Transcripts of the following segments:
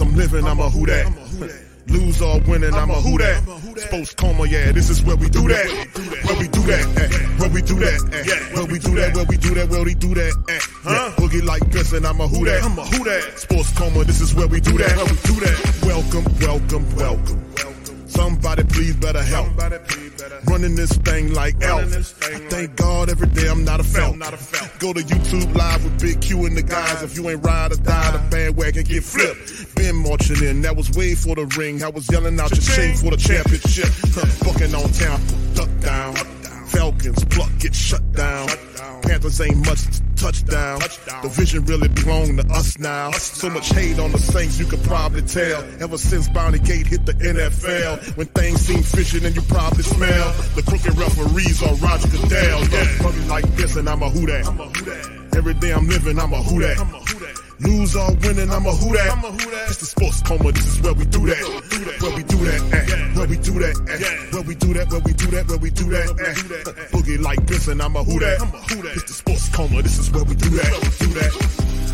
I'm living, I'm a who that. Lose or winning, I'm a who that. Sports coma, yeah, this is where we do that. Where we do that, where we do that, where we do that, where we do that, where we do that, huh? Boogie like Benson, I'm a who that. I'm a who that. Sports coma, this is where we do that. Where we do that. Welcome, welcome, welcome. Somebody please better help. Running this thing like elf. I thank God every day I'm not a felt. Go to YouTube live with Big Q and the guys. If you ain't ride or die, the bandwagon get flipped. Been marching in, that was way for the ring. I was yelling out your shame for the championship. Huh, Bucking on town, duck down. Falcons pluck, get shut down. Panthers ain't much to touchdown. The vision really belong to us now. So much hate on the Saints, you could probably tell. Ever since Bounty Gate hit the NFL, when things seem fishy, then you probably smell the crooked referees or Roger Goodell. Yeah, probably like this, and I'm a who that. Every day I'm living, I'm a who that. Lose or winning, I'm a who that. I'm a who that. It's the sports coma, this is where we do that. Where we do that, eh. Where we do that, eh. Where we do that, where we do that, where we do that, eh. Boogie like this, and I'm a who that. It's the sports coma, this is where we do that. Do that.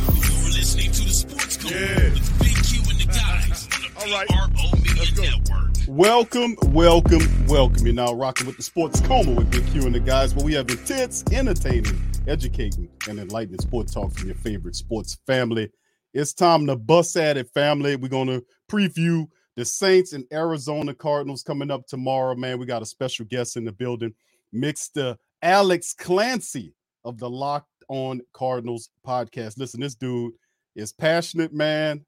You're listening to the Sports Coma Yeah. with Big Q and the guys on the All right. PRO Media Network. Welcome, welcome, welcome. You're now rocking with the Sports Coma with Big Q and the guys, where we have intense, entertaining, educating, and enlightening sports talk from your favorite sports family. It's time to bust at it, family. We're going to preview the Saints and Arizona Cardinals coming up tomorrow, man. We got a special guest in the building, Mr. Alex Clancy of the Locked On Cardinals podcast. Listen, this dude is passionate, man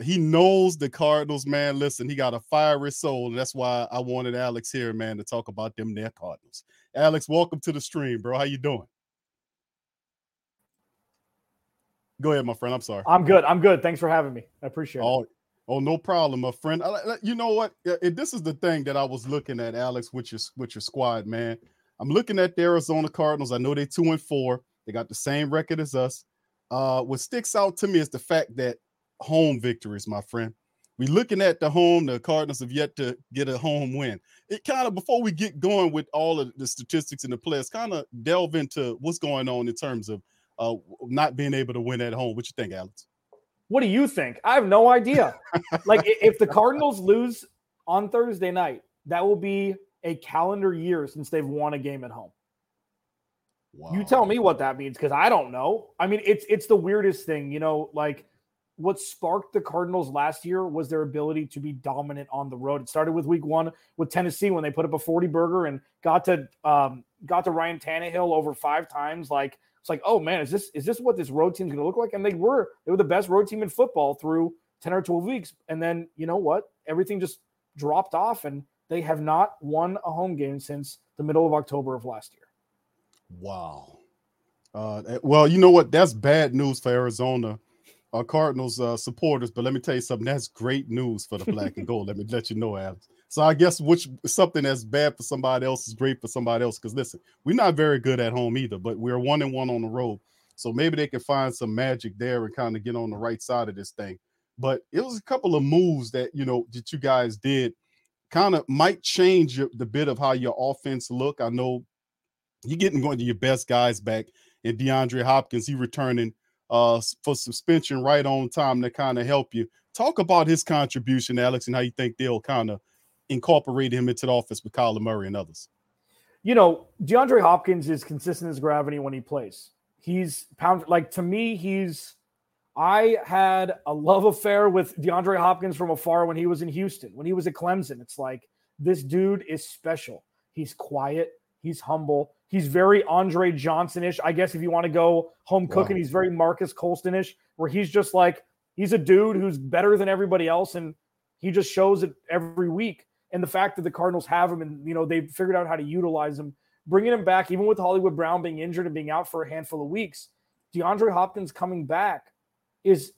he knows the Cardinals, man. Listen, he got a fiery soul, and that's why I wanted Alex here, man, to talk about them their Cardinals. Alex, welcome to the stream, bro. How you doing? Go ahead, my friend. I'm sorry. I'm good. I'm good. Thanks for having me. I appreciate it. Oh, oh, no problem, my friend. You know what? This is the thing that I was looking at, Alex, with your with your squad, man. I'm looking at the Arizona Cardinals. I know they're two and four. They got the same record as us. Uh, what sticks out to me is the fact that home victories, my friend. We're looking at the home. The Cardinals have yet to get a home win. It kind of before we get going with all of the statistics and the players, kind of delve into what's going on in terms of uh, not being able to win at home. What you think, Alex? What do you think? I have no idea. like if the Cardinals lose on Thursday night, that will be a calendar year since they've won a game at home. Wow. You tell me what that means because I don't know. I mean, it's it's the weirdest thing, you know, like what sparked the Cardinals last year was their ability to be dominant on the road. It started with week one with Tennessee when they put up a 40 burger and got to um got to Ryan Tannehill over five times. Like it's like, oh man, is this is this what this road team's gonna look like? And they were they were the best road team in football through 10 or 12 weeks. And then you know what? Everything just dropped off and they have not won a home game since the middle of October of last year. Wow. Uh, eh, well, you know what? That's bad news for Arizona uh, Cardinals uh, supporters. But let me tell you something. That's great news for the black and gold. Let me let you know, Alex. So I guess which something that's bad for somebody else is great for somebody else. Because listen, we're not very good at home either, but we're one and one on the road. So maybe they can find some magic there and kind of get on the right side of this thing. But it was a couple of moves that you know that you guys did, kind of might change your, the bit of how your offense look. I know you're getting going to your best guys back, and DeAndre Hopkins he returning uh for suspension right on time to kind of help you. Talk about his contribution, Alex, and how you think they'll kind of incorporate him into the office with Kyler Murray and others. You know, DeAndre Hopkins is consistent as gravity when he plays. He's pound like to me, he's I had a love affair with DeAndre Hopkins from afar when he was in Houston, when he was at Clemson. It's like this dude is special. He's quiet, he's humble, he's very Andre Johnson-ish. I guess if you want to go home cooking, he's very Marques Colston-ish, where he's just like he's a dude who's better than everybody else, and he just shows it every week. And the fact that the Cardinals have him and you know they've figured out how to utilize him, bringing him back, even with Hollywood Brown being injured and being out for a handful of weeks, DeAndre Hopkins coming back is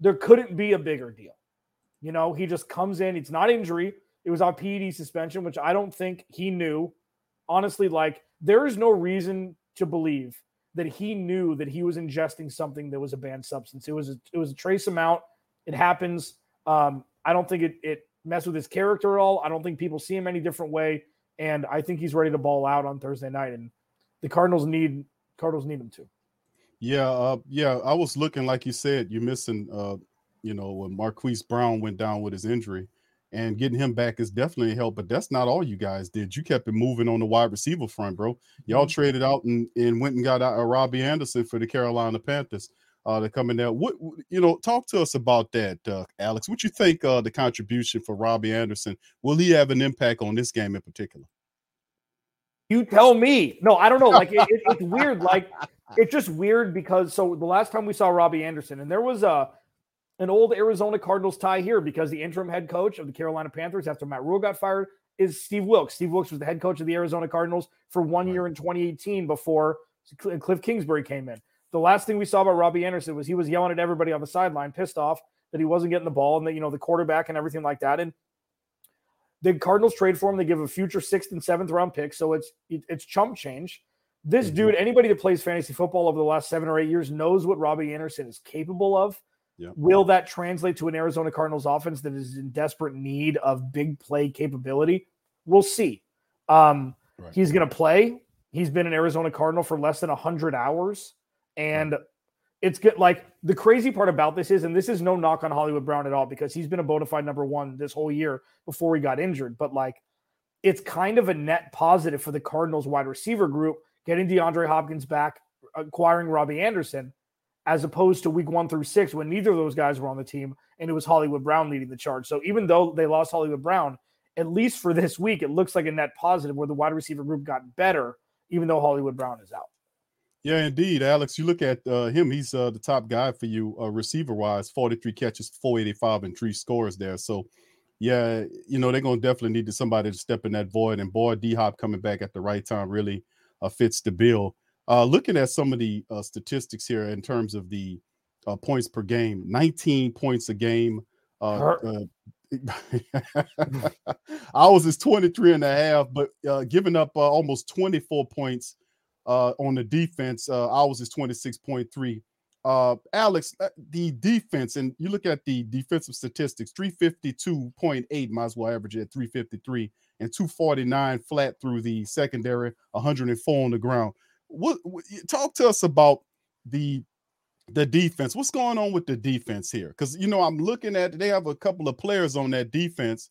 there couldn't be a bigger deal. You know, he just comes in, it's not injury, it was on PED suspension, which I don't think he knew. Honestly, like there is no reason to believe that he knew that he was ingesting something that was a banned substance. It was a, it was a trace amount. It happens. Um, I don't think it it messed with his character at all. I don't think people see him any different way, and I think he's ready to ball out on Thursday night. And the Cardinals need Cardinals need him to. Yeah, uh, yeah. I was looking like you said, you're missing. Uh, you know, when Marquise Brown went down with his injury, and getting him back is definitely a help. But that's not all you guys did. You kept it moving on the wide receiver front, bro. Y'all Mhm. traded out and, and went and got uh, Robbie Anderson for the Carolina Panthers. Uh, come in there. What you know? Talk to us about that, uh, Alex. What you think? Uh, the contribution for Robbie Anderson will he have an impact on this game in particular? You tell me. No, I don't know. Like it, it- it's weird. Like it's just weird because so the last time we saw Robbie Anderson, and there was a an old Arizona Cardinals tie here because the interim head coach of the Carolina Panthers after Matt Rhule got fired is Steve Wilks. Steve Wilks was the head coach of the Arizona Cardinals for one year in 2018 before Cl- Cliff Kingsbury came in. The last thing we saw about Robbie Anderson was he was yelling at everybody on the sideline, pissed off that he wasn't getting the ball and that you know the quarterback and everything like that. And the Cardinals trade for him. They give a future sixth and seventh round pick, so it's it- it's chump change. This Mhm. dude, anybody that plays fantasy football over the last seven or eight years knows what Robbie Anderson is capable of. Yeah. Will that translate to an Arizona Cardinals offense that is in desperate need of big play capability? We'll see. Um, Right. He's going to play. He's been an Arizona Cardinal for less than 100 hours. And it's good. Like the crazy part about this is, and this is no knock on Hollywood Brown at all because he's been a bona fide number one this whole year before he got injured. But like, it's kind of a net positive for the Cardinals wide receiver group getting DeAndre Hopkins back, acquiring Robbie Anderson, as opposed to week one through six when neither of those guys were on the team and it was Hollywood Brown leading the charge. So even though they lost Hollywood Brown, at least for this week, it looks like a net positive where the wide receiver group got better, even though Hollywood Brown is out. Yeah, indeed, Alex. You look at uh, him; he's uh, the top guy for you, uh, receiver-wise. Forty-three catches, four eighty-five, and three scores there. So, yeah, you know they're gonna definitely need somebody to step in that void. And boy, D Hop coming back at the right time really uh, fits the bill. Uh, looking at some of the uh, statistics here in terms of the uh, points per game, nineteen points a game. Uh, uh, ours is 23 and a half, but uh, giving up uh, almost 24 points uh, on the defense. Uh, ours is 26.3. Uh, Alex, uh, the defense, and you look at the defensive statistics 352.8, might as well average at 353, and 249 flat through the secondary, 104 on the ground. What, what talk to us about the the defense? What's going on with the defense here? Because you know, I'm looking at they have a couple of players on that defense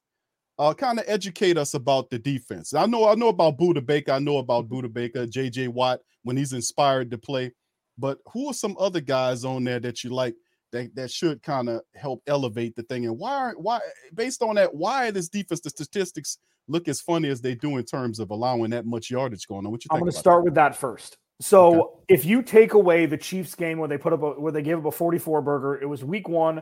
uh, kind of educate us about the defense. I know I know about Budda Baker. I know about Budda Baker, JJ Watt when he's inspired to play. But who are some other guys on there that you like that, that should kind of help elevate the thing? And why why based on that, why this defense the statistics look as funny as they do in terms of allowing that much yardage going on? What you I'm going to start with that first. So if you take away the Chiefs game where they put up a, where they gave up a 44 burger, it was week one.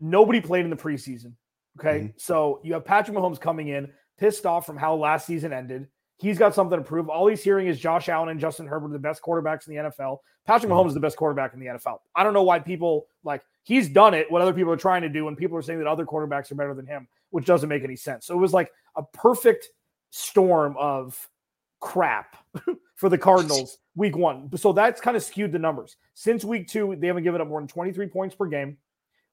Nobody played in the preseason. Okay. Mhm. So you have Patrick Mahomes coming in, pissed off from how last season ended. He's got something to prove. All he's hearing is Josh Allen and Justin Herbert are the best quarterbacks in the NFL. Patrick Mhm. Mahomes is the best quarterback in the NFL. I don't know why people like he's done it, what other people are trying to do, and people are saying that other quarterbacks are better than him, which doesn't make any sense. So it was like a perfect storm of crap for the Cardinals week one. So that's kind of skewed the numbers. Since week two, they haven't given up more than 23 points per game.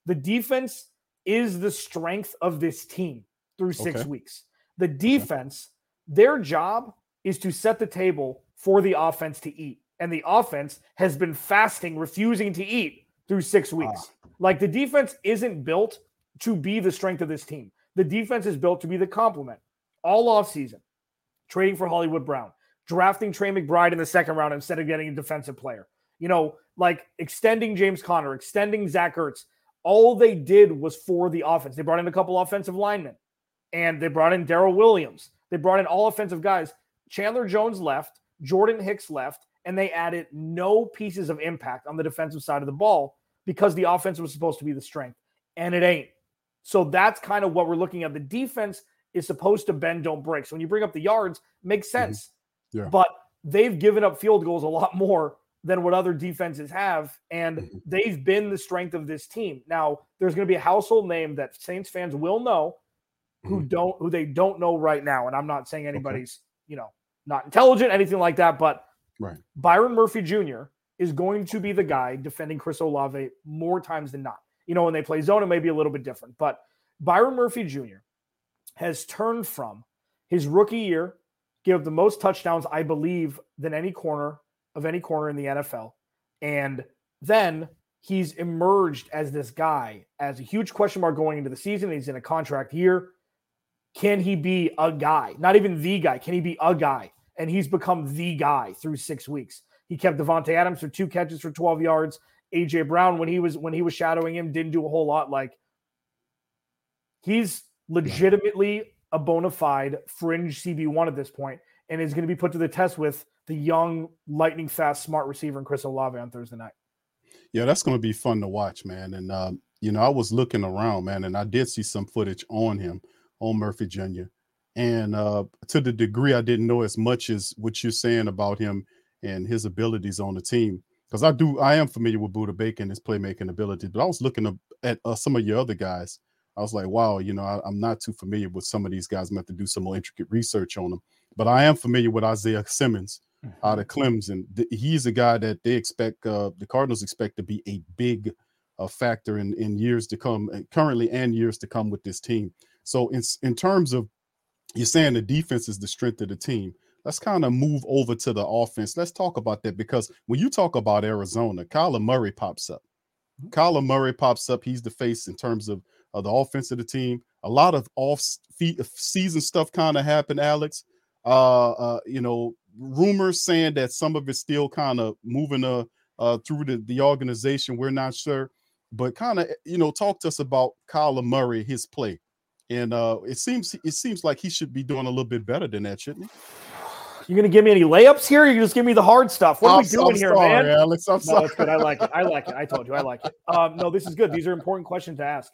The defense is the strength of this team through six Okay. weeks. The defense, their job is to set the table for the offense to eat. And the offense has been fasting, refusing to eat through six ah. weeks. Like the defense isn't built to be the strength of this team. The defense is built to be the complement all offseason trading for Hollywood Brown, drafting Trey McBride in the second round instead of getting a defensive player. You know, like extending James Conner, extending Zach Ertz. All they did was for the offense. They brought in a couple offensive linemen and they brought in Darrel Williams. They brought in all offensive guys. Chandler Jones left, Jordan Hicks left, and they added no pieces of impact on the defensive side of the ball because the offense was supposed to be the strength, and it ain't. So that's kind of what we're looking at. The defense is supposed to bend, don't break. So when you bring up the yards, makes sense. Mm-hmm. Yeah. But they've given up field goals a lot more than what other defenses have, and Mhm. they've been the strength of this team. Now, there's going to be a household name that Saints fans will know who Mm-hmm. don't who they don't know right now. And I'm not saying anybody's, you know, not intelligent, anything like that, but Right. Byron Murphy Jr. is going to be the guy defending Chris Olave more times than not. You know, when they play zone, it may be a little bit different, but Byron Murphy Jr. has turned from his rookie year, gave up the most touchdowns, I believe, than any corner of any corner in the NFL. And then he's emerged as this guy as a huge question mark going into the season. He's in a contract year. Can he be a guy? Not even the guy. Can he be a guy? And he's become the guy through six weeks. He kept Davante Adams for two catches for 12 yards. AJ Brown, when he was when he was shadowing him, didn't do a whole lot. Like he's legitimately a bona fide fringe CB1 at this point, and is going to be put to the test with the young, lightning fast, smart receiver in Chris Olave on Thursday night. Yeah, that's going to be fun to watch, man. And um, you know, I was looking around, man, and I did see some footage on him, on Murphy Jr. And uh, to the degree I didn't know as much as what you're saying about him and his abilities on the team, because I do, I am familiar with Buda Bacon, his playmaking ability. But I was looking at uh, some of your other guys. I was like, wow, you know, I, I'm not too familiar with some of these guys. I'm going to have to do some more intricate research on them. But I am familiar with Isaiah Simmons out of Clemson. Th- He's a guy that they expect, uh, the Cardinals expect to be a big uh, factor in, in years to come, uh, currently and years to come with this team. So, in, in terms of you're saying the defense is the strength of the team, let's kind of move over to the offense. Let's talk about that because when you talk about Arizona, Kyler Murray pops up. Kyler Murray pops up. He's the face in terms of uh, the offense of the team. A lot of off season stuff kind of happened, Alex. Uh, uh, you know, rumors saying that some of it's still kind of moving uh, uh through the, the organization. We're not sure, but kind of you know, talk to us about Kyler Murray, his play, and uh, it seems it seems like he should be doing a little bit better than that, shouldn't he? You gonna give me any layups here? You just give me the hard stuff. What are I'm, we doing I'm here, sorry, man? Alex. I'm No, sorry. it's good. I like it. I like it. I told you, I like it. Um, no, this is good. These are important questions to ask.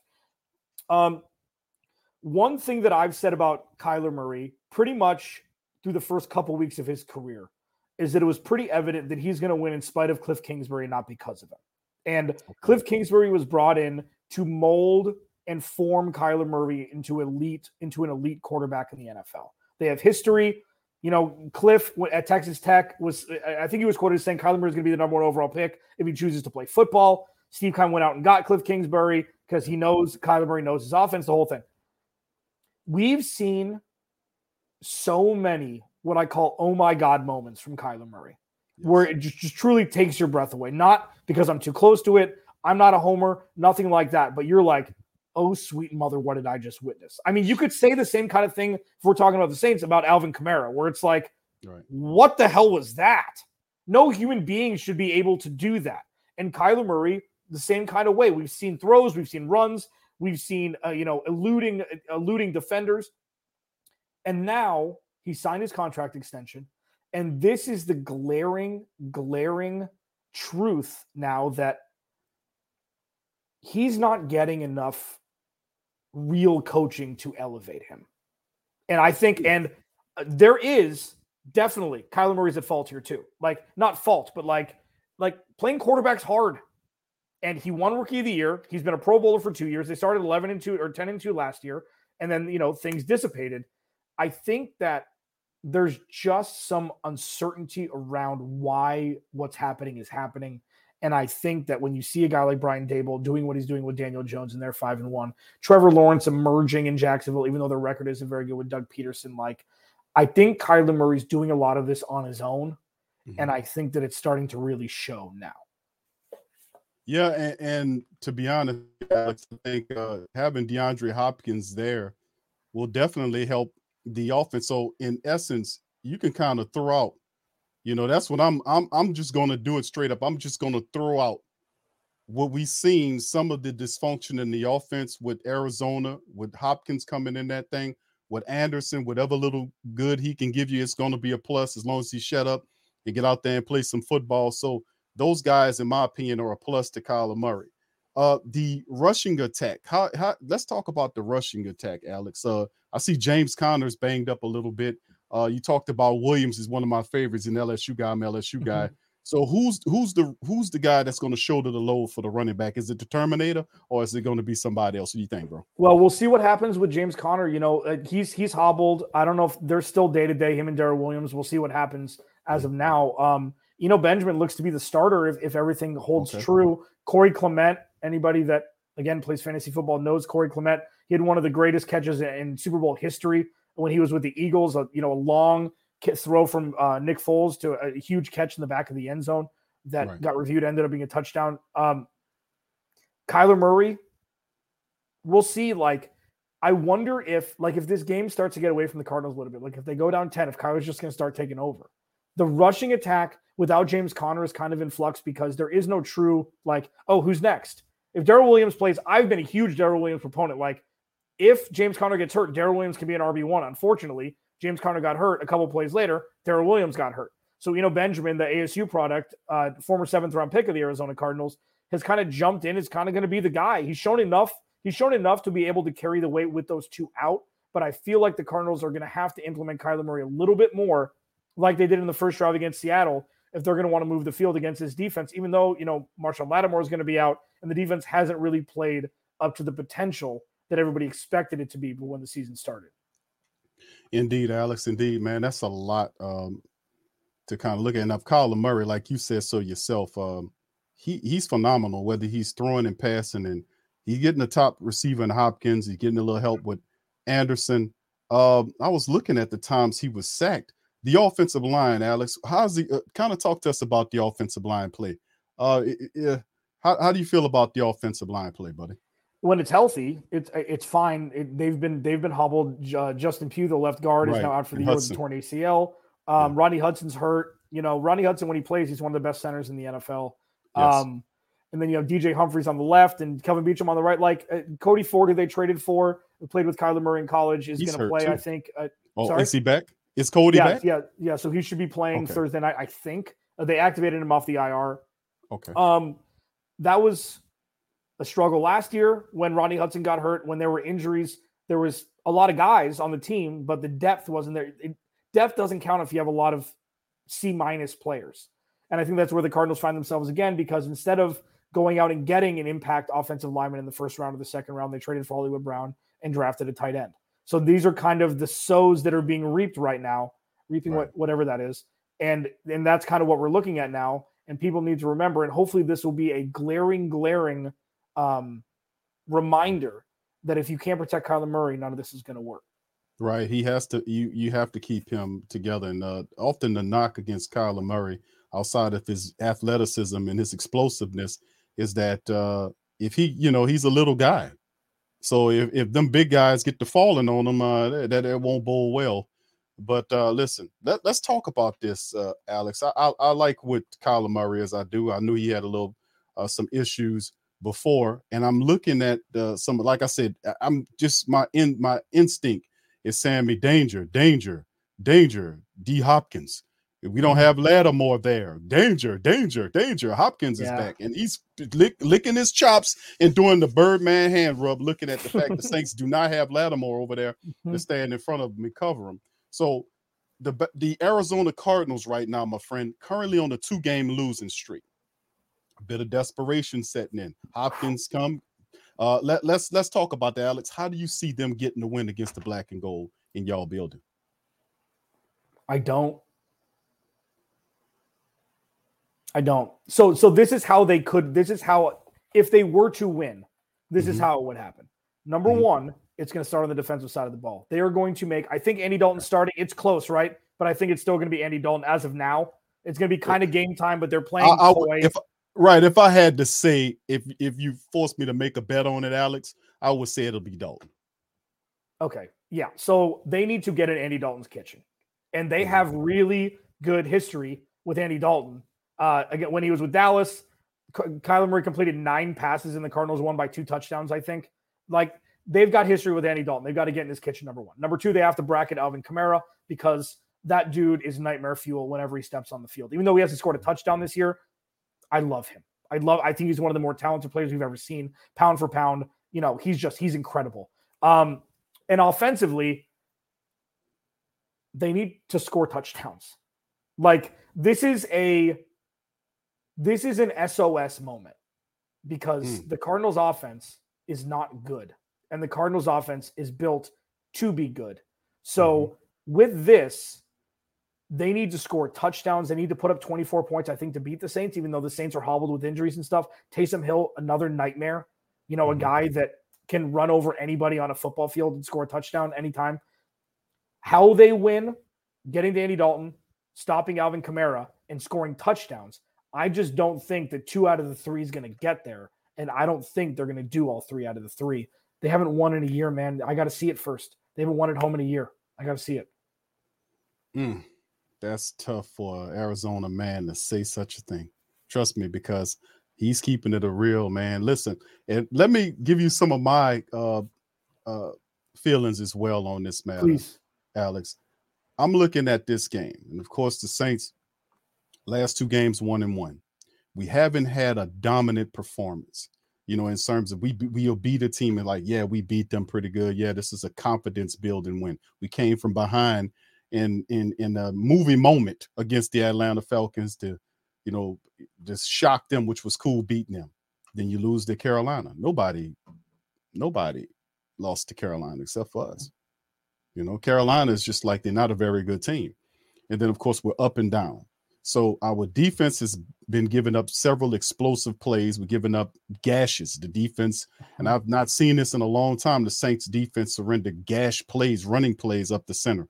Um, one thing that I've said about Kyler Murray, pretty much through the first couple weeks of his career, is that it was pretty evident that he's going to win in spite of Cliff Kingsbury, not because of him. And Cliff Kingsbury was brought in to mold and form Kyler Murray into elite, into an elite quarterback in the NFL. They have history. You know, Cliff at Texas Tech was, I think he was quoted as saying Kyler Murray is going to be the number one overall pick if he chooses to play football. Steve Keim went out and got Cliff Kingsbury because he knows Kyler Murray knows his offense, the whole thing. We've seen so many what I call oh my God moments from Kyler Murray, where it just, just truly takes your breath away. Not because I'm too close to it. I'm not a homer, nothing like that. But you're like, oh, sweet mother, what did I just witness? I mean, you could say the same kind of thing if we're talking about the Saints about Alvin Kamara, where it's like, Right. what the hell was that? No human being should be able to do that. And Kyler Murray, the same kind of way. We've seen throws, we've seen runs, we've seen uh, you know eluding eluding defenders, and now he signed his contract extension. And this is the glaring, glaring truth now that he's not getting enough real coaching to elevate him. And I think, and uh, there is definitely Kyler Murray's at fault here too. Like, not fault, but like, like playing quarterback's hard. And he won rookie of the year. He's been a pro bowler for two years. They started 11 and 2 or 10 and 2 last year. And then, you know, things dissipated. I think that there's just some uncertainty around why what's happening is happening. And I think that when you see a guy like Brian Daboll doing what he's doing with Daniel Jones and they're five and one, Trevor Lawrence emerging in Jacksonville, even though their record isn't very good with Doug Pederson, like I think Kyler Murray's doing a lot of this on his own. Mhm. And I think that it's starting to really show now. Yeah, and, and to be honest, Alex, I think uh, having DeAndre Hopkins there will definitely help the offense. So, in essence, you can kind of throw out You know, that's what I'm I'm I'm just gonna do it straight up. I'm just gonna throw out what we've seen some of the dysfunction in the offense with Arizona, with Hopkins coming in that thing, with Anderson, whatever little good he can give you, it's gonna be a plus as long as he shut up and get out there and play some football. So those guys, in my opinion, are a plus to Kyler Murray. Uh, the rushing attack. How, how let's talk about the rushing attack, Alex. Uh, I see James Conner's banged up a little bit. Uh, you talked about Williams is one of my favorites in LSU guy. I'm LSU guy. Mhm. So who's who's the who's the guy that's going to shoulder the load for the running back? Is it the Terminator or is it going to be somebody else? What do you think, bro? Well, we'll see what happens with James Conner. You know, uh, he's he's hobbled. I don't know if they're still day to day. Him and Darrel Williams. We'll see what happens as of now. Um, you know, Benjamin looks to be the starter if, if everything holds Okay. true. Corey Clement, anybody that again plays fantasy football knows Corey Clement. He had one of the greatest catches in, Super Bowl history when he was with the Eagles. A, you know, a long throw from uh, Nick Foles to a huge catch in the back of the end zone that Right. got reviewed, ended up being a touchdown. Um, Kyler Murray, we'll see. Like, I wonder if, like, if this game starts to get away from the Cardinals a little bit, like if they go down 10, if Kyler's just going to start taking over. The rushing attack without James Conner is kind of in flux because there is no true, like, oh, who's next? If Darrel Williams plays, I've been a huge Darrel Williams proponent. Like, if James Conner gets hurt, Darrel Williams can be an RB1. Unfortunately, James Conner got hurt a couple plays later. Darrel Williams got hurt. So, you know, Benjamin, the ASU product, uh, former seventh round pick of the Arizona Cardinals, has kind of jumped in, is kind of going to be the guy. He's shown enough. He's shown enough to be able to carry the weight with those two out. But I feel like the Cardinals are going to have to implement Kyler Murray a little bit more, like they did in the first drive against Seattle, if they're going to want to move the field against this defense. Even though you know Marshon Lattimore is going to be out, and the defense hasn't really played up to the potential that everybody expected it to be when the season started. Indeed, Alex. Indeed, man. That's a lot um, to kind of look at. And Kyler Murray, like you said so yourself, um, he he's phenomenal. Whether he's throwing and passing, and he's getting the top receiver in Hopkins, he's getting a little help with Anderson. Um, I was looking at the times he was sacked. The offensive line, Alex. How's the uh, kind of talk to us about the offensive line play? Uh, uh, how how do you feel about the offensive line play, buddy? when it's healthy, it's it's fine. It, they've been they've been hobbled. Uh, Justin Pugh, the left guard, is now out for the year with a torn ACL. Um, Rodney Hudson's hurt. You know, Rodney Hudson when he plays, he's one of the best centers in the NFL. Yes. Um, and then you have DJ Humphries on the left and Kelvin Beachum on the right. Like uh, Cody Ford, who they traded for, who played with Kyler Murray in college, is going to play. too. I think. Uh, Oh, Sorry? is he back? Is Cody yeah, back? yeah, yeah. So he should be playing Okay. Thursday night. I think uh, they activated him off the IR. Okay. Um, that was a struggle last year when Rodney Hudson got hurt. When there were injuries, there was a lot of guys on the team, but the depth wasn't there. It, depth doesn't count if you have a lot of C minus players, and I think that's where the Cardinals find themselves again because instead of going out and getting an impact offensive lineman in the first round or the second round, they traded for Hollywood Brown and drafted a tight end. So these are kind of the sows that are being reaped right now, reaping Right. what, whatever that is, and and that's kind of what we're looking at now. And people need to remember, and hopefully this will be a glaring, glaring um, reminder that if you can't protect Kyler Murray, none of this is going to work. Right. He has to you you have to keep him together. And uh, often the knock against Kyler Murray, outside of his athleticism and his explosiveness, is that uh if he, you know, he's a little guy. So if, if them big guys get to falling on them, uh that, it won't bowl well. But uh listen, let, let's talk about this, uh Alex. I, I I like what Kyler Murray as I do. I knew he had a little uh some issues before, and I'm looking at uh, some like I said, I'm just my in my instinct is saying me danger, danger, danger. D Hopkins. We don't have Lattimore there, danger, danger, danger. Hopkins is Yeah. back, and he's lick, licking his chops and doing the Birdman hand rub, looking at the fact the Saints do not have Lattimore over there to Mhm. stand in front of him and cover him. So the the Arizona Cardinals right now, my friend, currently on a two game losing streak. A bit of desperation setting in. Hopkins come. Uh, let, let's let's talk about that, Alex. How do you see them getting the win against the black and gold in y'all building? I don't. I don't. So so this is how they could this is how if they were to win, this is Mhm. how it would happen. Number Mhm. 1, it's going to start on the defensive side of the ball. They are going to make I think Andy Dalton starting. It's close, right? But I think it's still going to be Andy Dalton as of now. It's going to be kind of game time, but they're playing I, I if right, if I had to say, if if you forced me to make a bet on it, Alex, I would say it'll be Dalton. Okay. Yeah. So they need to get in Andy Dalton's kitchen. And they Mhm. have really good history with Andy Dalton. Uh, again, when he was with Dallas, Ky- Kyler Murray completed nine passes and the Cardinals won by two touchdowns, I think. Like they've got history with Andy Dalton. They've got to get in his kitchen, number one. Number two, they have to bracket Alvin Kamara because that dude is nightmare fuel whenever he steps on the field. Even though he hasn't scored a touchdown this year, I love him. I love, I think he's one of the more talented players we've ever seen, pound for pound. You know, he's just, he's incredible. Um, and offensively, they need to score touchdowns. Like this is a this is an SOS moment because Mm. the Cardinals offense is not good and the Cardinals offense is built to be good. So with this they need to score touchdowns. They need to put up 24 points, I think, to beat the Saints, even though the Saints are hobbled with injuries and stuff. Taysom Hill, another nightmare. You know, Mhm. a guy that can run over anybody on a football field and score a touchdown anytime. How they win, getting to Andy Dalton, stopping Alvin Kamara, and scoring touchdowns. I just don't think that two out of the three is going to get there. And I don't think they're going to do all three out of the three. They haven't won in a year, man. I got to see it first. They haven't won at home in a year. I got to see it. Mm, that's tough for an Arizona man to say such a thing. Trust me, because he's keeping it a real man. Listen, and let me give you some of my uh, uh, feelings as well on this matter, Please. Alex. I'm looking at this game, and of course, the Saints last two games one and one. We haven't had a dominant performance, you know, in terms of we we'll beat a team and like, yeah, we beat them pretty good. Yeah, this is a confidence building win. We came from behind in in in a movie moment against the Atlanta Falcons to, you know, just shock them, which was cool beating them. Then you lose to Carolina. Nobody, nobody lost to Carolina except for us. You know, Carolina is just like they're not a very good team. And then of course we're up and down. So our defense has been giving up several explosive plays. We're giving up gashes. The defense, and I've not seen this in a long time. The Saints defense surrender gash plays, running plays up the center.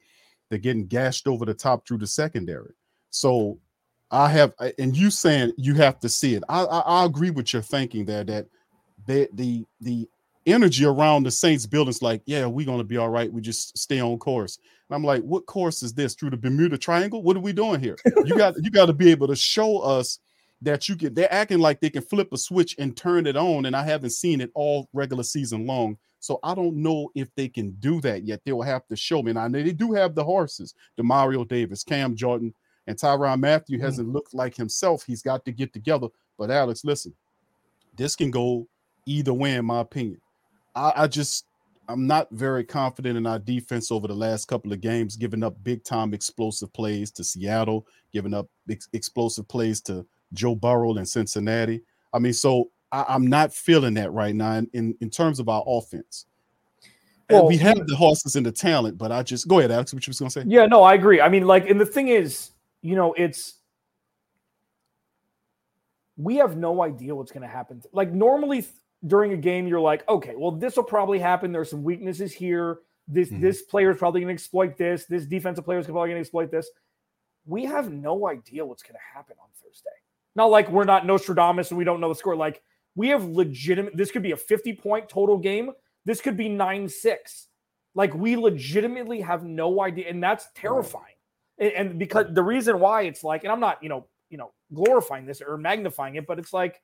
They're getting gashed over the top through the secondary. So I have, and you saying you have to see it. I I, I agree with your thinking there that the the the energy around the Saints building's like, yeah, we're gonna be all right. We just stay on course. And I'm like, what course is this through the Bermuda Triangle? What are we doing here? You got you got to be able to show us that you can. They're acting like they can flip a switch and turn it on, and I haven't seen it all regular season long. So I don't know if they can do that yet. They will have to show me. And I know they do have the horses, Demario Davis, Cam Jordan, and Tyrann Mathieu Mhm. hasn't looked like himself. He's got to get together. But Alex, listen, this can go either way, in my opinion. I, I just I'm not very confident in our defense over the last couple of games, giving up big time explosive plays to Seattle, giving up ex- explosive plays to Joe Burrow and Cincinnati. I mean, so I, I'm not feeling that right now in, in, in terms of our offense. Well, we have the horses and the talent, but I just go ahead, Alex. What you was gonna say? Yeah, no, I agree. I mean, like, and the thing is, you know, it's we have no idea what's going to happen. Like, normally during a game, you're like, okay, well, this will probably happen. There's some weaknesses here. This Mhm. this player is probably going to exploit this. This defensive player is probably going to exploit this. We have no idea what's going to happen on Thursday. Not like we're not Nostradamus and we don't know the score. Like we have legitimate. This could be a 50 point total game. This could be nine six. Like we legitimately have no idea, and that's terrifying. And, and because the reason why it's like, and I'm not, you know, you know, glorifying this or magnifying it, but it's like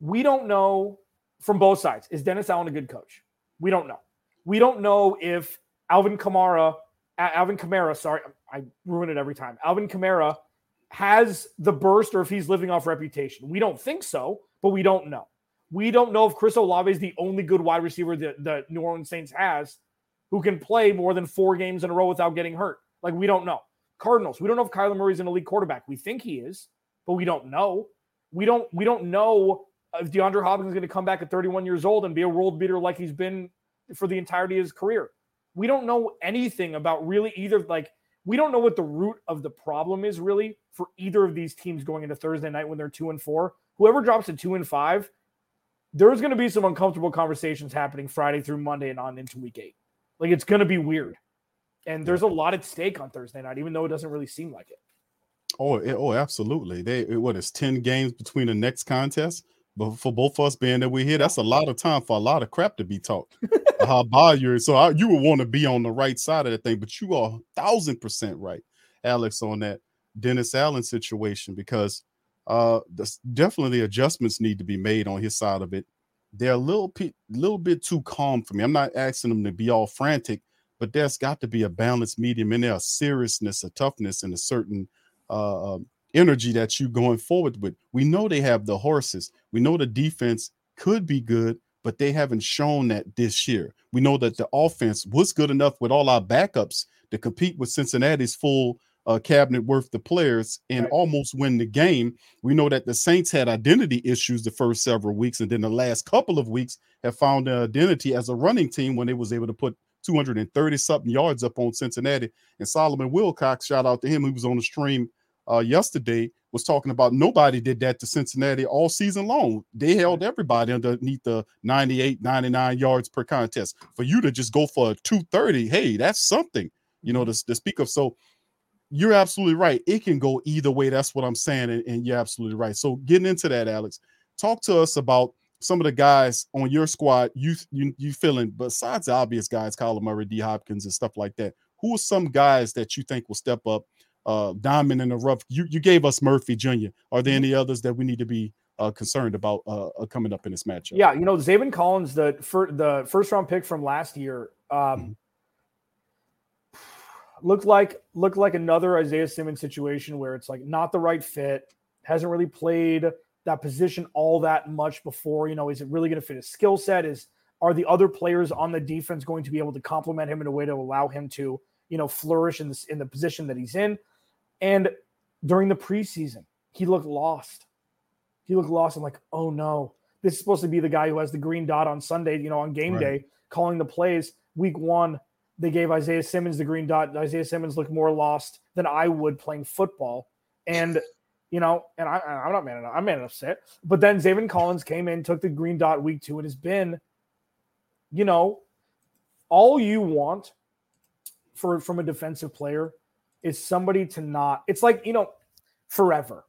we don't know from both sides. Is Dennis Allen a good coach? We don't know. We don't know if Alvin Kamara, Alvin Kamara, sorry, I ruin it every time. Alvin Kamara has the burst or if he's living off reputation. We don't think so, but we don't know. We don't know if Chris Olave is the only good wide receiver that the New Orleans Saints has who can play more than four games in a row without getting hurt. Like we don't know. Cardinals, we don't know if Kyler Murray's an elite quarterback. We think he is, but we don't know. We don't we don't know if DeAndre Hopkins is going to come back at 31 years old and be a world beater like he's been for the entirety of his career. We don't know anything about really either like we don't know what the root of the problem is really for either of these teams going into Thursday night when they're 2 and 4. Whoever drops to 2 and 5, there's going to be some uncomfortable conversations happening Friday through Monday and on into week 8. Like it's going to be weird. And there's a lot at stake on Thursday night even though it doesn't really seem like it. Oh, it- oh, absolutely. They it- what is 10 games between the next contest? But for both of us being that we're here, that's a lot of time for a lot of crap to be talked. How about you? So I, you would want to be on the right side of that thing, but you are thousand percent right, Alex, on that. Dennis Allen situation because uh, the, definitely adjustments need to be made on his side of it. They're a little bit, little bit too calm for me. I'm not asking them to be all frantic, but there's got to be a balanced medium in there, a seriousness, a toughness, and a certain uh, um, energy that you going forward with. We know they have the horses. We know the defense could be good, but they haven't shown that this year. We know that the offense was good enough with all our backups to compete with Cincinnati's full uh, cabinet worth of players and Right. almost win the game. We know that the Saints had identity issues the first several weeks, and then the last couple of weeks have found their identity as a running team when they was able to put 230 something yards up on Cincinnati. And Solomon Wilcox, shout out to him, he was on the stream uh, yesterday, was talking about nobody did that to Cincinnati all season long. They held everybody underneath the 98, 99 yards per contest. For you to just go for a 230, hey, that's something, you know, to, to speak of. So you're absolutely right. It can go either way. That's what I'm saying. And, and you're absolutely right. So getting into that, Alex, talk to us about some of the guys on your squad you you you feeling besides the obvious guys, Kyler Murray, D Hopkins, and stuff like that. Who are some guys that you think will step up, uh, diamond in the rough? You you gave us Murphy Jr. Are there any others that we need to be uh, concerned about uh, uh, coming up in this matchup? Yeah, you know, Zaven Collins, the fir- the first round pick from last year, um, looked like looked like another Isaiah Simmons situation where it's like not the right fit, hasn't really played that position all that much before. You know, is it really going to fit his skill set? Is are the other players on the defense going to be able to complement him in a way to allow him to, you know, flourish in this in the position that he's in? And during the preseason, he looked lost. He looked lost. I'm like, oh no, this is supposed to be the guy who has the green dot on Sunday, you know, on game Right. day, calling the plays. Week one, they gave Isaiah Simmons the green dot. Isaiah Simmons looked more lost than I would playing football. And, you know, and I, I'm not mad enough. I'm mad at upset. But then Zaven Collins came in, took the green dot week two, and has been, you know, all you want for from a defensive player is somebody to not. It's like, you know, forever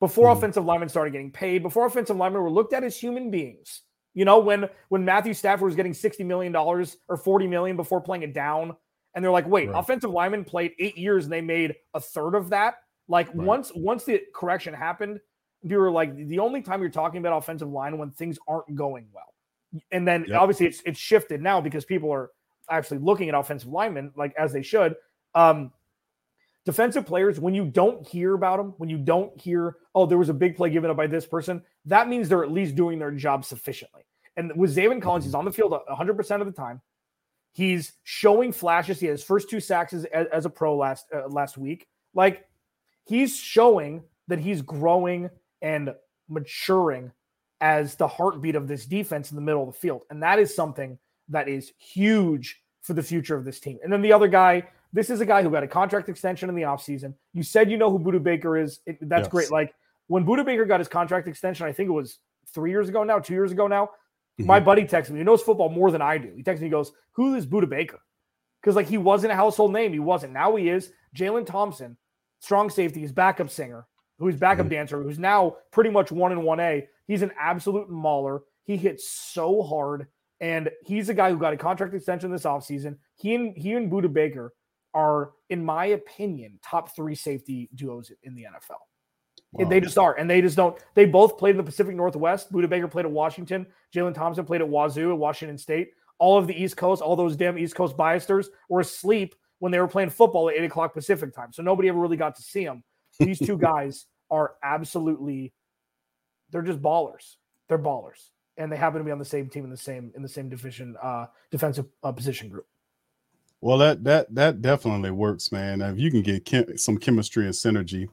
before Mhm. offensive linemen started getting paid, before offensive linemen were looked at as human beings. You know, when when Matthew Stafford was getting sixty million dollars or forty million before playing it down, and they're like, "Wait, Right. offensive linemen played eight years and they made a third of that." Like Right. once once the correction happened, you were like, the only time you're talking about offensive line when things aren't going well, and then Yep. obviously it's it's shifted now because people are actually looking at offensive linemen like as they should. Um, defensive players, when you don't hear about them, when you don't hear, oh, there was a big play given up by this person, that means they're at least doing their job sufficiently. And with Zaven Collins, he's on the field 100% of the time. He's showing flashes. He had his first two sacks as, as a pro last uh, last week. Like he's showing that he's growing and maturing as the heartbeat of this defense in the middle of the field. And that is something that is huge for the future of this team. And then the other guy, this is a guy who got a contract extension in the offseason. You said you know who Budda Baker is. It- that's Yes. great. Like when Budda Baker got his contract extension, I think it was three years ago now, two years ago now. Mm-hmm. My buddy texted me. He knows football more than I do. He texted me. He goes, "Who is Budda Baker?" Because like he wasn't a household name. He wasn't. Now he is. Jalen Thompson, strong safety, his backup singer, who's backup mm-hmm. dancer, who's now pretty much one in one A. He's an absolute mauler. He hits so hard, and he's a guy who got a contract extension this offseason. He and he and Budda Baker are, in my opinion, top three safety duos in the NFL. And They just are, and they just don't. They both played in the Pacific Northwest. Budda Baker played at Washington. Jalen Thompson played at Wazoo at Washington State. All of the East Coast, all those damn East Coast biasters were asleep when they were playing football at eight o'clock Pacific time. So nobody ever really got to see them. These two guys are absolutely, they're just ballers. They're ballers, and they happen to be on the same team in the same in the same division, uh, defensive uh, position group. Well, that that that definitely works, man. If you can get chem- some chemistry and synergy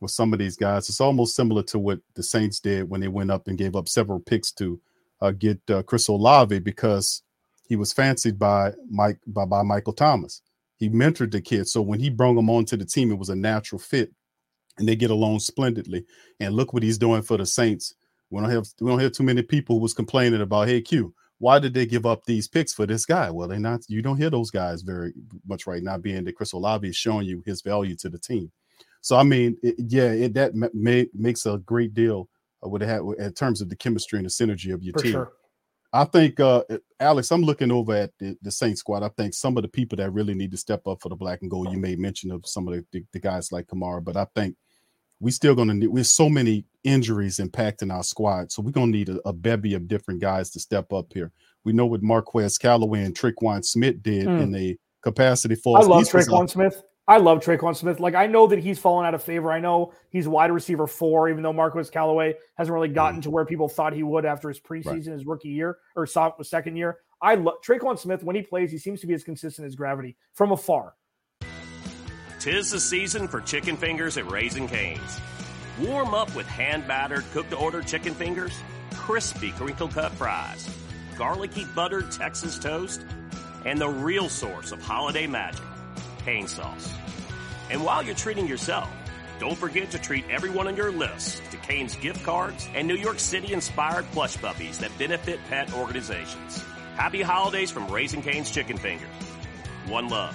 with some of these guys, it's almost similar to what the Saints did when they went up and gave up several picks to uh, get uh, Chris Olave because he was fancied by Mike by, by Michael Thomas. He mentored the kid, so when he brought him onto the team, it was a natural fit, and they get along splendidly. And look what he's doing for the Saints. We don't have we don't have too many people who was complaining about, hey Q, why did they give up these picks for this guy? Well, they're not. You don't hear those guys very much right now, being that Chris Olave is showing you his value to the team. So I mean, it, yeah, it, that ma- ma- makes a great deal with it in terms of the chemistry and the synergy of your For team. sure. I think, uh, Alex, I'm looking over at the, the Saint squad. I think some of the people that really need to step up for the black and gold, you made mention of some of the, the, the guys like Kamara, but I think we still going to need, with so many injuries impacting our squad. So we're going to need a, a, bevy of different guys to step up here. We know what Marquez Callaway and Tre'Quan Smith did mm. in the capacity for I love Tre'Quan Smith. I love Tre'Quan Smith. Like I know that he's fallen out of favor. I know he's wide receiver four, even though Marquez Callaway hasn't really gotten mm. to where people thought he would after his preseason, right. his rookie year or second year. I love Tre'Quan Smith when he plays. He seems to be as consistent as gravity from afar. Tis the season for chicken fingers at Raising Cane's. Warm up with hand battered, cooked to order chicken fingers, crispy crinkle cut fries, garlicky buttered Texas toast, and the real source of holiday magic, cane sauce. And while you're treating yourself, don't forget to treat everyone on your list to Cane's gift cards and New York City inspired plush puppies that benefit pet organizations. Happy holidays from Raising Cane's Chicken Fingers. One love.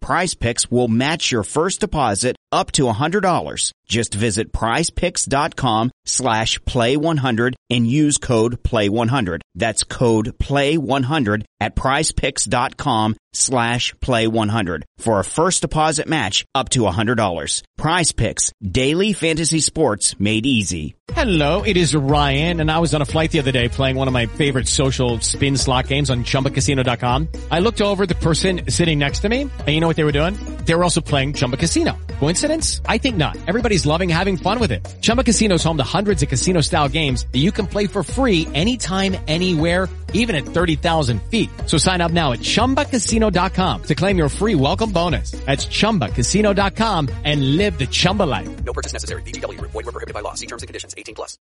Prize Picks will match your first deposit up to $100. Just visit prizepicks.com slash play100 and use code play100. That's code play100 at prizepicks.com slash play100 for a first deposit match up to $100. Prize Picks, daily fantasy sports made easy. Hello, it is Ryan, and I was on a flight the other day playing one of my favorite social spin slot games on chumbacasino.com. I looked over the person sitting next to me, and you know what they were doing? They were also playing Chumba Casino. Coincidence? I think not. Everybody's loving having fun with it. Chumba Casino is home to hundreds of casino style games that you can play for free anytime, anywhere, even at 30,000 feet. So sign up now at chumbacasino.com to claim your free welcome bonus. That's chumbacasino.com and live the Chumba life. No purchase necessary. VGW. Void were prohibited by law. See terms and conditions. 18 plus.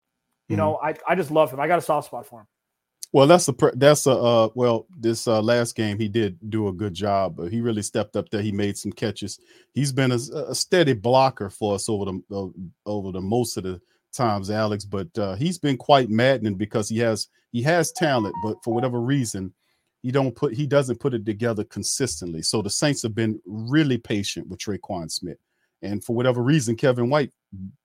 You know, I, I just love him. I got a soft spot for him. Well, that's a that's a uh, well. This uh, last game he did do a good job. He really stepped up there. He made some catches. He's been a, a steady blocker for us over the uh, over the most of the times, Alex. But uh, he's been quite maddening because he has he has talent, but for whatever reason, he don't put he doesn't put it together consistently. So the Saints have been really patient with Tre'Quan Smith. And for whatever reason, Kevin White,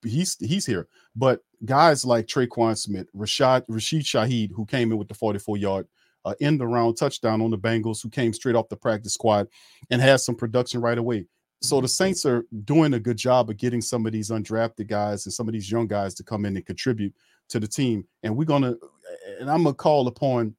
he's he's here. But guys like Tre'Quan Smith, Rashad Rashid Shaheed, who came in with the 44 yard uh, end around touchdown on the Bengals, who came straight off the practice squad and has some production right away. So the Saints are doing a good job of getting some of these undrafted guys and some of these young guys to come in and contribute to the team. And we're gonna, and I'm gonna call upon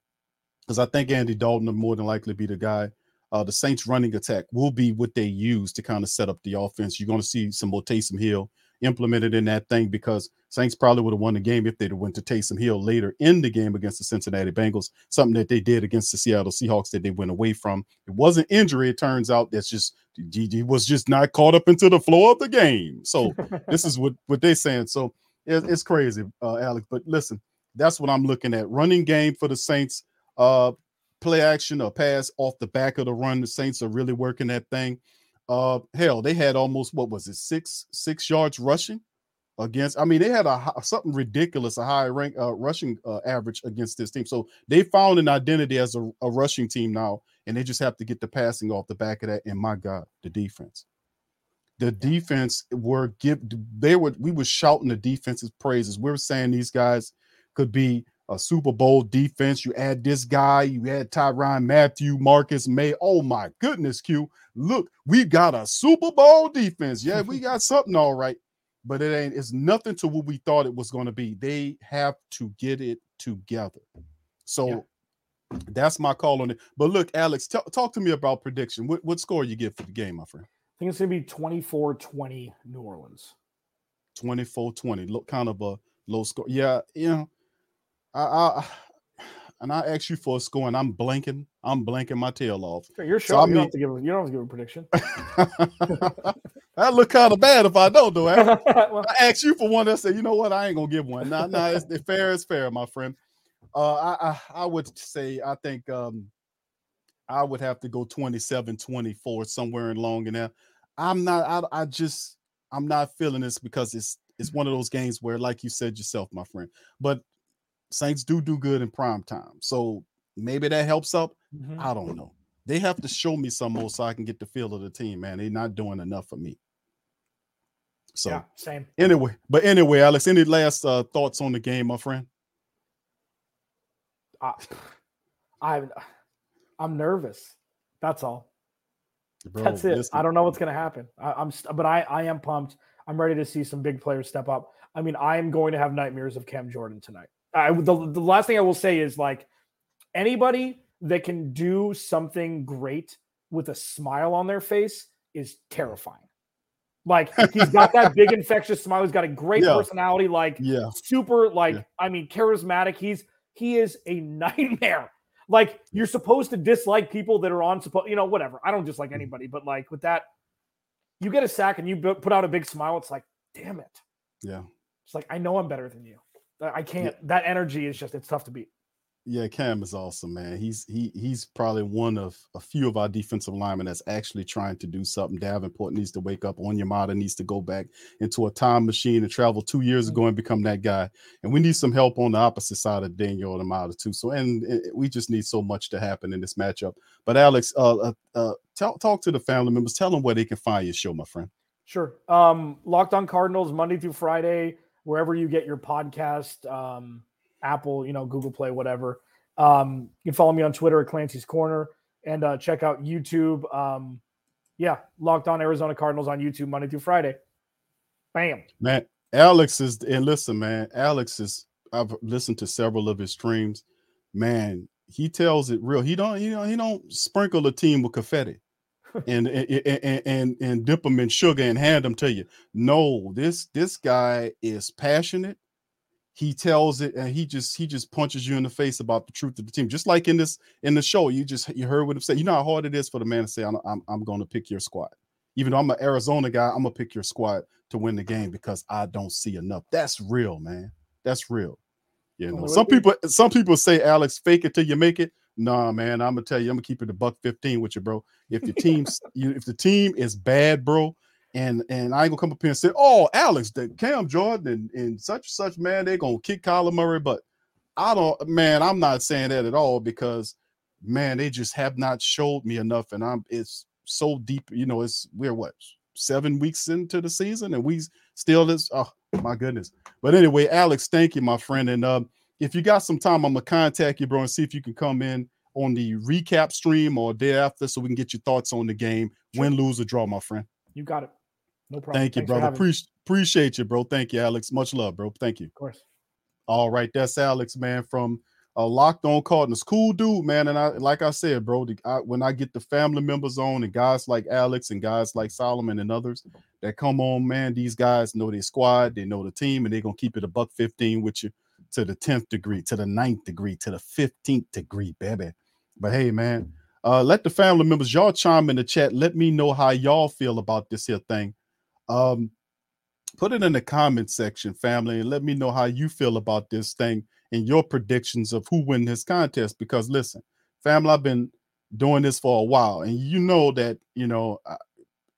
because I think Andy Dalton will more than likely be the guy uh, the Saints running attack will be what they use to kind of set up the offense. You're going to see some more Taysom Hill implemented in that thing because Saints probably would have won the game if they'd have went to Taysom Hill later in the game against the Cincinnati Bengals, something that they did against the Seattle Seahawks that they went away from. It wasn't injury. It turns out that's just GG was just not caught up into the flow of the game. So this is what, what they're saying. So it, it's crazy, uh, Alex. But listen, that's what I'm looking at. Running game for the Saints. Uh, play action or pass off the back of the run. The Saints are really working that thing. Uh, hell, they had almost what was it six six yards rushing against. I mean, they had a something ridiculous, a high rank uh, rushing uh, average against this team. So they found an identity as a, a rushing team now, and they just have to get the passing off the back of that. And my God, the defense the defense were give they were we were shouting the defense's praises. We were saying these guys could be a Super Bowl defense. You add this guy, you add Tyrann Mathieu, Marcus Maye. Oh my goodness, Q. Look, we got a Super Bowl defense. Yeah, we got something all right, but it ain't, it's nothing to what we thought it was going to be. They have to get it together. So yeah. that's my call on it. But look, Alex, t- talk to me about prediction. What, what score you get for the game, my friend? I think it's going to be 24 20 New Orleans. 24 20. Look, kind of a low score. Yeah, you know I, I and I ask you for a score, and I'm blanking, I'm blanking my tail off. You're So, sure I you, don't have to give, a- you don't have to give a prediction. that look kind of bad if I don't, do Al. Well, I asked you for one. I said, you know what? I ain't gonna give one. Nah, nah, it's, it's fair is fair, my friend. Uh, I, I I would say I think um I would have to go 27, 24, somewhere in long in there. I'm not. I I just I'm not feeling this because it's it's one of those games where, like you said yourself, my friend. But Saints do do good in prime time, so maybe that helps out. mhm. I don't know. They have to show me some more so I can get the feel of the team, man. They're not doing enough for me. So yeah, same. anyway, but anyway, Alex, any last uh, thoughts on the game, my friend? I, I'm I'm nervous. That's all. Bro, That's it. listen, I don't know what's going to happen. I, I'm, st- but I, I am pumped. I'm ready to see some big players step up. I mean, I am going to have nightmares of Cam Jordan tonight. I, the, the last thing I will say is like anybody that can do something great with a smile on their face is terrifying. Like he's got that big infectious smile. He's got a great Yeah. personality. Like Yeah, super like Yeah. i mean charismatic he's he is a nightmare like you're supposed to dislike people that are on supposed you know whatever i don't dislike mm-hmm. anybody but like with that you get a sack and you put out a big smile it's like damn it yeah, it's like i know i'm better than you i can't that energy is just it's tough to beat yeah. Cam is awesome, man. He's he he's probably one of a few of our defensive linemen that's actually trying to do something. Davenport needs to wake up. On Onyemata needs to go back into a time machine and travel two years ago and become that guy. And we need some help on the opposite side of Daniel Onyemata too. So and, and we just need so much to happen in this matchup. But Alex, uh, uh, uh tell, talk to the family members. Tell them where they can find your show, my friend. Sure. Um, Locked on Cardinals Monday through Friday, wherever you get your podcast, um, Apple, you know, Google Play, whatever. Um, you can follow me on Twitter at Clancy's Corner and uh, check out YouTube. Um, yeah, Locked on Arizona Cardinals on YouTube Monday through Friday. Bam. Man, Alex is and listen, man, Alex is I've listened to several of his streams. Man, he tells it real. He don't, you know, he don't sprinkle the team with confetti and and and, and, dip them in sugar and hand them to you. No, this this guy is passionate. He tells it and he just he just punches you in the face about the truth of the team. Just like in this in the show, you just you heard what him say. You know how hard it is for the man to say, I'm I'm, I'm going to pick your squad. Even though I'm an Arizona guy, I'm gonna pick your squad to win the game because I don't see enough. That's real, man. That's real. You know, some people some people say, Alex, fake it till you make it. Nah, man, I'm gonna tell you, I'm gonna keep it a buck 15 with you, bro. If your team's you, if the team is bad, bro, and and I ain't gonna come up here and say, oh, Alex, the Cam Jordan and, and such such man, they're gonna kick Kyler Murray, but I don't, man, I'm not saying that at all because man, they just have not showed me enough, and I'm it's so deep, you know, it's we're what seven weeks into the season, and we still this. Oh my goodness! But anyway, Alex, thank you, my friend, and um, if you got some time, I'm gonna contact you, bro, and see if you can come in on the recap stream or day after, so we can get your thoughts on the game, win, lose, or draw, my friend. You got it. No problem. Thank you, Thanks brother. me. Appreciate appreciate you, bro. Thank you, Alex. Much love, bro. Thank you. Of course. All right, that's Alex, man, from uh, Locked On Cardinals. Cool dude, man. And I, like I said, bro, the, I, when I get the family members on and guys like Alex and guys like Solomon and others that come on, man, these guys know their squad, they know the team, and they're gonna keep it a buck 15 with you to the 10th degree, to the 9th degree, to the 15th degree, baby. But hey, man, uh, let the family members y'all chime in the chat. Let me know how y'all feel about this here thing. Um, put it in the comment section, family, and let me know how you feel about this thing and your predictions of who win this contest. Because listen, family, I've been doing this for a while, and you know that you know I,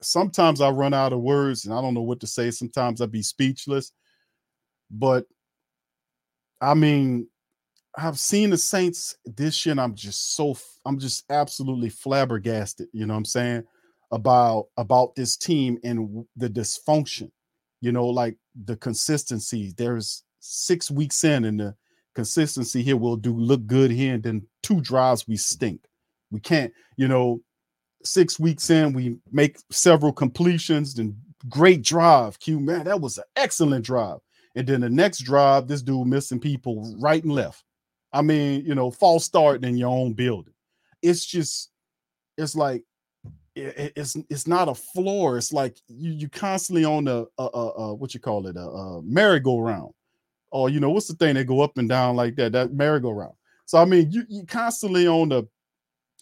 sometimes I run out of words and I don't know what to say. Sometimes I be speechless, but I mean, I've seen the Saints this year, and I'm just so I'm just absolutely flabbergasted. You know what I'm saying about about this team and the dysfunction. You know, like the consistency. There's six weeks in, and the consistency here will do look good here, and then two drives we stink. We can't, you know, six weeks in, we make several completions, then great drive. Q man, that was an excellent drive. And then the next drive, this dude missing people right and left. I mean, you know, false start in your own building. It's just, it's like, it- it- it's it's not a floor. It's like you you constantly on a, a, a, a what you call it a, a merry-go-round, or you know what's the thing that go up and down like that? That merry-go-round. So I mean, you you constantly on the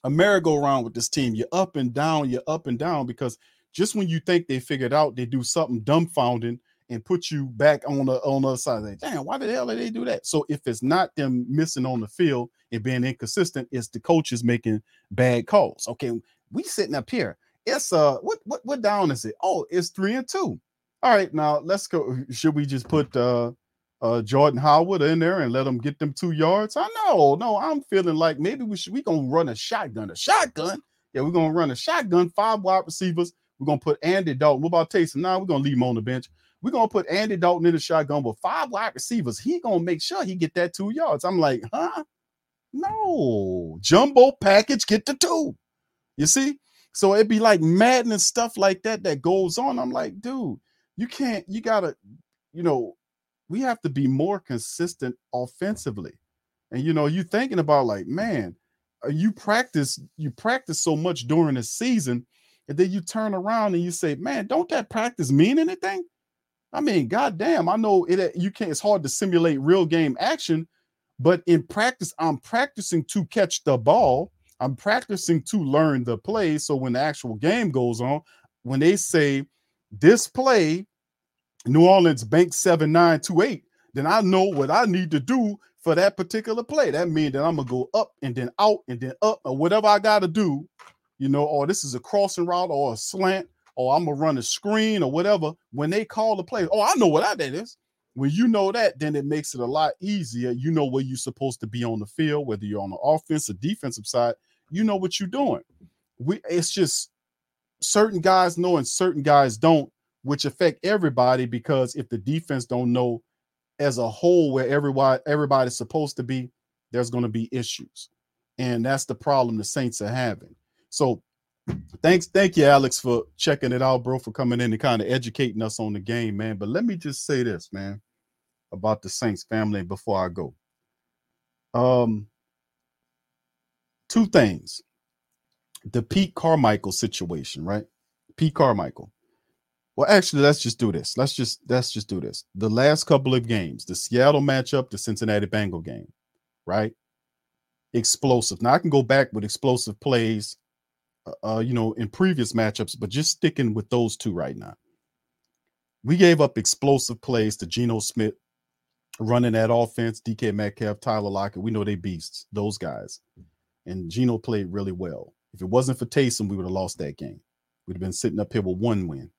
a merry-go-round with this team. You're up and down, you're up and down because just when you think they figured out, they do something dumbfounding and put you back on the on the other side. Like, damn, why the hell did they do that? So if it's not them missing on the field and being inconsistent, it's the coaches making bad calls. Okay, we sitting up here. It's uh what what what down is it? Oh, it's three and two. All right, now let's go. Should we just put uh uh Jordan Howard in there and let him get them two yards? I know, no, I'm feeling like maybe we should we gonna run a shotgun, a shotgun. Yeah, we're gonna run a shotgun, five wide receivers. We're gonna put Andy Dalton. What about Taysom? Now we're gonna leave him on the bench. We're gonna put Andy Dalton in the shotgun with five wide receivers. He gonna make sure he get that two yards. I'm like, huh? No, jumbo package, get the two. You see? So it'd be like and stuff like that that goes on. I'm like, dude, you can't, you gotta, you know, we have to be more consistent offensively. And you know, you thinking about like, man, uh, you practice, you practice so much during the season, and then you turn around and you say, man, don't that practice mean anything? I mean, goddamn, I know it. You can't. It's hard to simulate real game action, but in practice, I'm practicing to catch the ball. I'm practicing to learn the play. So when the actual game goes on, when they say this play, New Orleans bank seven nine two eight, then I know what I need to do for that particular play. That means that I'm gonna go up and then out and then up or whatever I gotta do, you know, or this is a crossing route or a slant or I'm gonna run a screen or whatever. When they call the play, oh, I know what that is. When you know that, then it makes it a lot easier. You know where you're supposed to be on the field, whether you're on the offense or defensive side. You know what you're doing. We it's just certain guys know and certain guys don't, which affect everybody because if the defense don't know as a whole where everybody everybody's supposed to be, there's going to be issues. And that's the problem the Saints are having. So Thanks, thank you, Alex, for checking it out, bro, for coming in and kind of educating us on the game, man. But let me just say this, man, about the Saints family before I go. Um, two things. The Pete Carmichael situation, right? Pete Carmichael. Well, actually, let's just do this. Let's just let's just do this. The last couple of games, the Seattle matchup, the Cincinnati Bengal game, right? Explosive. Now I can go back with explosive plays uh, you know, in previous matchups, but just sticking with those two right now. We gave up explosive plays to Geno Smith running that offense, DK Metcalf, Tyler Lockett. We know they beasts, those guys. And Geno played really well. If it wasn't for Taysom, we would have lost that game. We'd have been sitting up here with one win.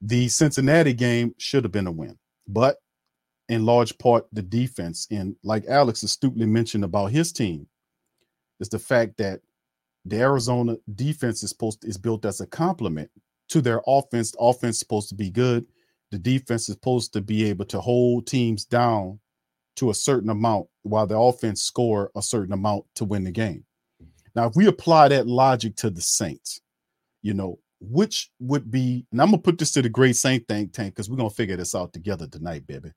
The Cincinnati game should have been a win, but in large part, the defense, and like Alex astutely mentioned about his team, is the fact that the Arizona defense is supposed to, is built as a complement to their offense. The offense is supposed to be good. The defense is supposed to be able to hold teams down to a certain amount while the offense score a certain amount to win the game. Now, if we apply that logic to the Saints, you know, which would be, and I'm gonna put this to the great Saint think tank because we're gonna figure this out together tonight, baby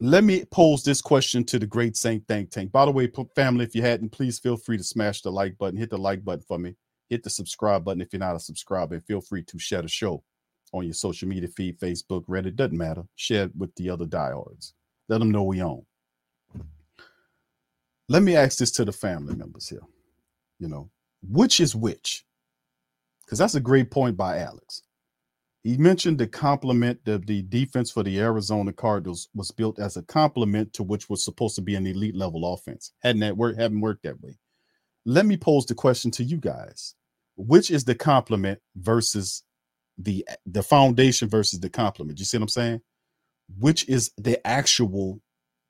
let me pose this question to the great Saint Think Tank. By the way, family, if you hadn't, please feel free to smash the like button, hit the like button for me, hit the subscribe button if you're not a subscriber, and feel free to share the show on your social media feed, Facebook, Reddit, doesn't matter. Share it with the other diehards. Let them know we own. Let me ask this to the family members here. You know, which is which? Because that's a great point by Alex. He mentioned the complement that the defense for the Arizona Cardinals was built as a complement to which was supposed to be an elite level offense. Hadn't that worked, haven't worked that way. Let me pose the question to you guys. Which is the complement versus the the foundation versus the complement? You see what I'm saying? Which is the actual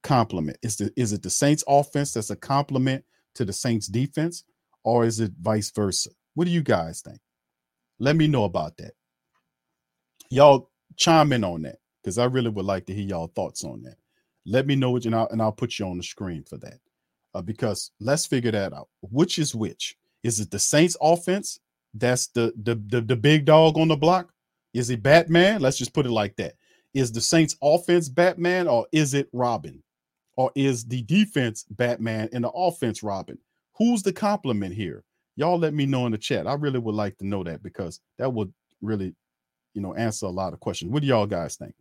complement? Is the is it the Saints offense that's a complement to the Saints defense, or is it vice versa? What do you guys think? Let me know about that y'all chime in on that because I really would like to hear y'all thoughts on that. Let me know it, and I'll, and I'll put you on the screen for that. Uh, because let's figure that out. Which is which? Is it the Saints offense? That's the, the the the big dog on the block. Is it Batman? Let's just put it like that. Is the Saints offense Batman or is it Robin? Or is the defense Batman and the offense Robin? Who's the compliment here? Y'all let me know in the chat. I really would like to know that because that would really you know, answer a lot of questions. What do y'all guys think?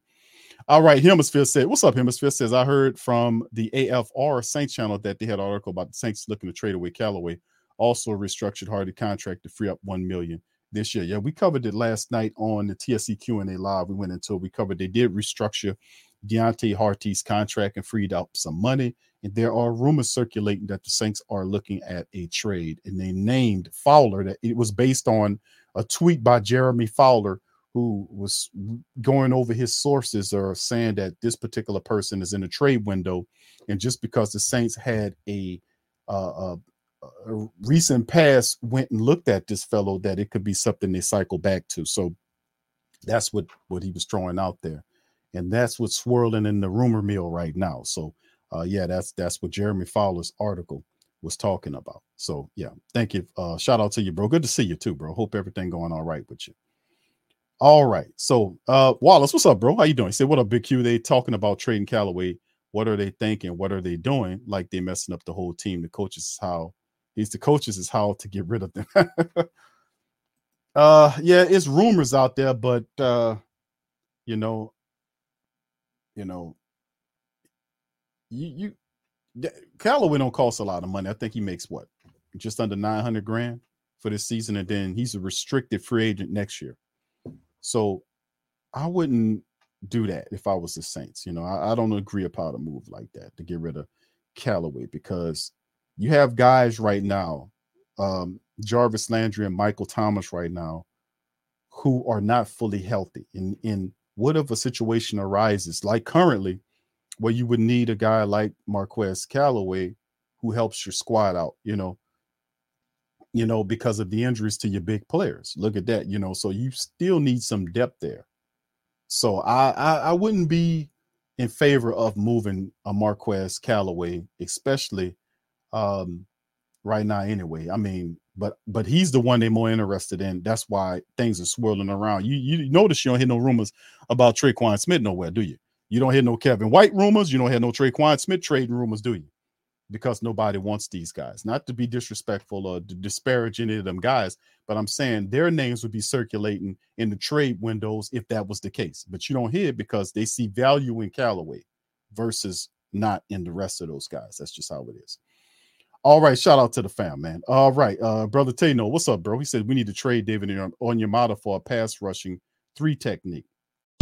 All right, Hemisphere said, "What's up?" Hemisphere says, "I heard from the AFR Saints channel that they had an article about the Saints looking to trade away Callaway, also restructured Harty contract to free up one million this year." Yeah, we covered it last night on the TSC Q and A live. We went into it. We covered they did restructure Deonte Harty's contract and freed up some money. And there are rumors circulating that the Saints are looking at a trade, and they named Fowler. That it was based on a tweet by Jeremy Fowler who was going over his sources or saying that this particular person is in a trade window, and just because the Saints had a, uh, a, a recent past went and looked at this fellow, that it could be something they cycle back to. So that's what what he was throwing out there, and that's what's swirling in the rumor mill right now. So uh, yeah, that's that's what Jeremy Fowler's article was talking about. So yeah, thank you. Uh, shout out to you, bro. Good to see you too, bro. Hope everything going all right with you. All right. So uh Wallace, what's up, bro? How you doing? Say what up, Big Q. They talking about trading Callaway. What are they thinking? What are they doing? Like they messing up the whole team. The coaches is how he's the coaches is how to get rid of them. uh yeah, it's rumors out there, but uh you know, you know, you you Callaway don't cost a lot of money. I think he makes what just under 900 grand for this season, and then he's a restricted free agent next year. So I wouldn't do that if I was the Saints. You know, I, I don't agree upon a move like that to get rid of Callaway because you have guys right now, um, Jarvis Landry and Michael Thomas right now, who are not fully healthy. And in what if a situation arises like currently, where you would need a guy like Marquez Callaway who helps your squad out, you know, you know, because of the injuries to your big players. Look at that, you know. So you still need some depth there. So I I, I wouldn't be in favor of moving a Marquez Callaway, especially um right now anyway. I mean, but but he's the one they're more interested in. That's why things are swirling around. You you notice you don't hear no rumors about Tre'Quan Smith nowhere, do you? You don't hear no Kevin White rumors. You don't hear no Tre'Quan Smith trading rumors, do you? Because nobody wants these guys. Not to be disrespectful or to disparage any of them guys, but I'm saying their names would be circulating in the trade windows if that was the case. But you don't hear it because they see value in Callaway versus not in the rest of those guys. That's just how it is. All right, shout out to the fam, man. All right, uh, brother Tano, what's up, bro? He said we need to trade David on Onyemata for a pass rushing three technique.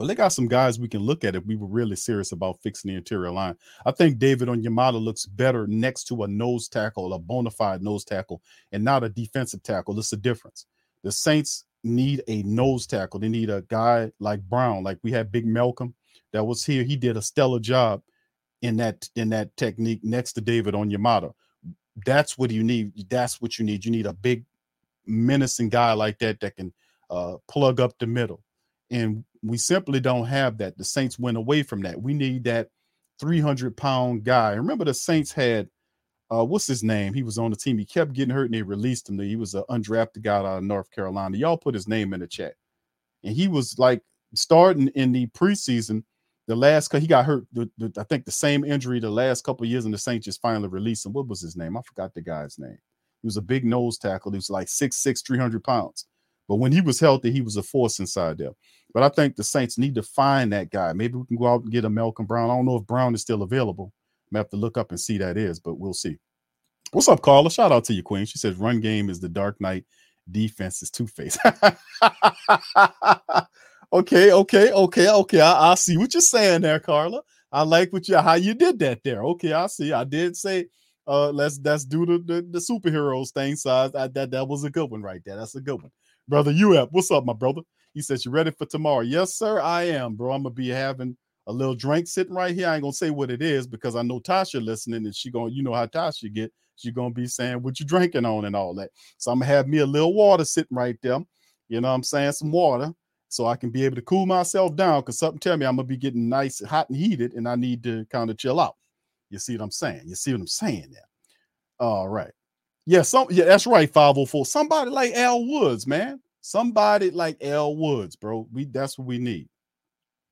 Well, they got some guys we can look at if we were really serious about fixing the interior line. I think David Onyemata looks better next to a nose tackle, a bona fide nose tackle, and not a defensive tackle. That's the difference. The Saints need a nose tackle. They need a guy like Brown, like we had Big Malcolm that was here. He did a stellar job in that in that technique next to David Onyemata. That's what you need. That's what you need. You need a big menacing guy like that that can uh, plug up the middle. And we simply don't have that. The Saints went away from that. We need that 300 pound guy. Remember, the Saints had uh, what's his name? He was on the team. He kept getting hurt and they released him. He was an undrafted guy out of North Carolina. Y'all put his name in the chat. And he was like starting in the preseason. The last he got hurt, the, the, I think the same injury the last couple years, and the Saints just finally released him. What was his name? I forgot the guy's name. He was a big nose tackle. He was like 6'6, 300 pounds. But when he was healthy, he was a force inside there. But I think the Saints need to find that guy. Maybe we can go out and get a Malcolm Brown. I don't know if Brown is still available. I have to look up and see that is, but we'll see. What's up, Carla? Shout out to you, Queen. She says run game is the Dark Knight, defense is Two Face. Okay, okay, okay, okay. I, I see what you're saying there, Carla. I like what you how you did that there. Okay, I see. I did say uh let's let's do the the, superheroes thing. So I, I, that that was a good one right there. That's a good one. Brother UF, what's up, my brother? He says you ready for tomorrow. Yes, sir. I am, bro. I'm gonna be having a little drink sitting right here. I ain't gonna say what it is because I know Tasha listening and she to, you know how Tasha get. She gonna be saying what you drinking on and all that. So I'm gonna have me a little water sitting right there. You know what I'm saying? Some water so I can be able to cool myself down because something tell me I'm gonna be getting nice, hot, and heated, and I need to kind of chill out. You see what I'm saying? You see what I'm saying there? All right. Yeah, some yeah, that's right, 504. Somebody like Al Woods, man. Somebody like Al Woods, bro. We that's what we need.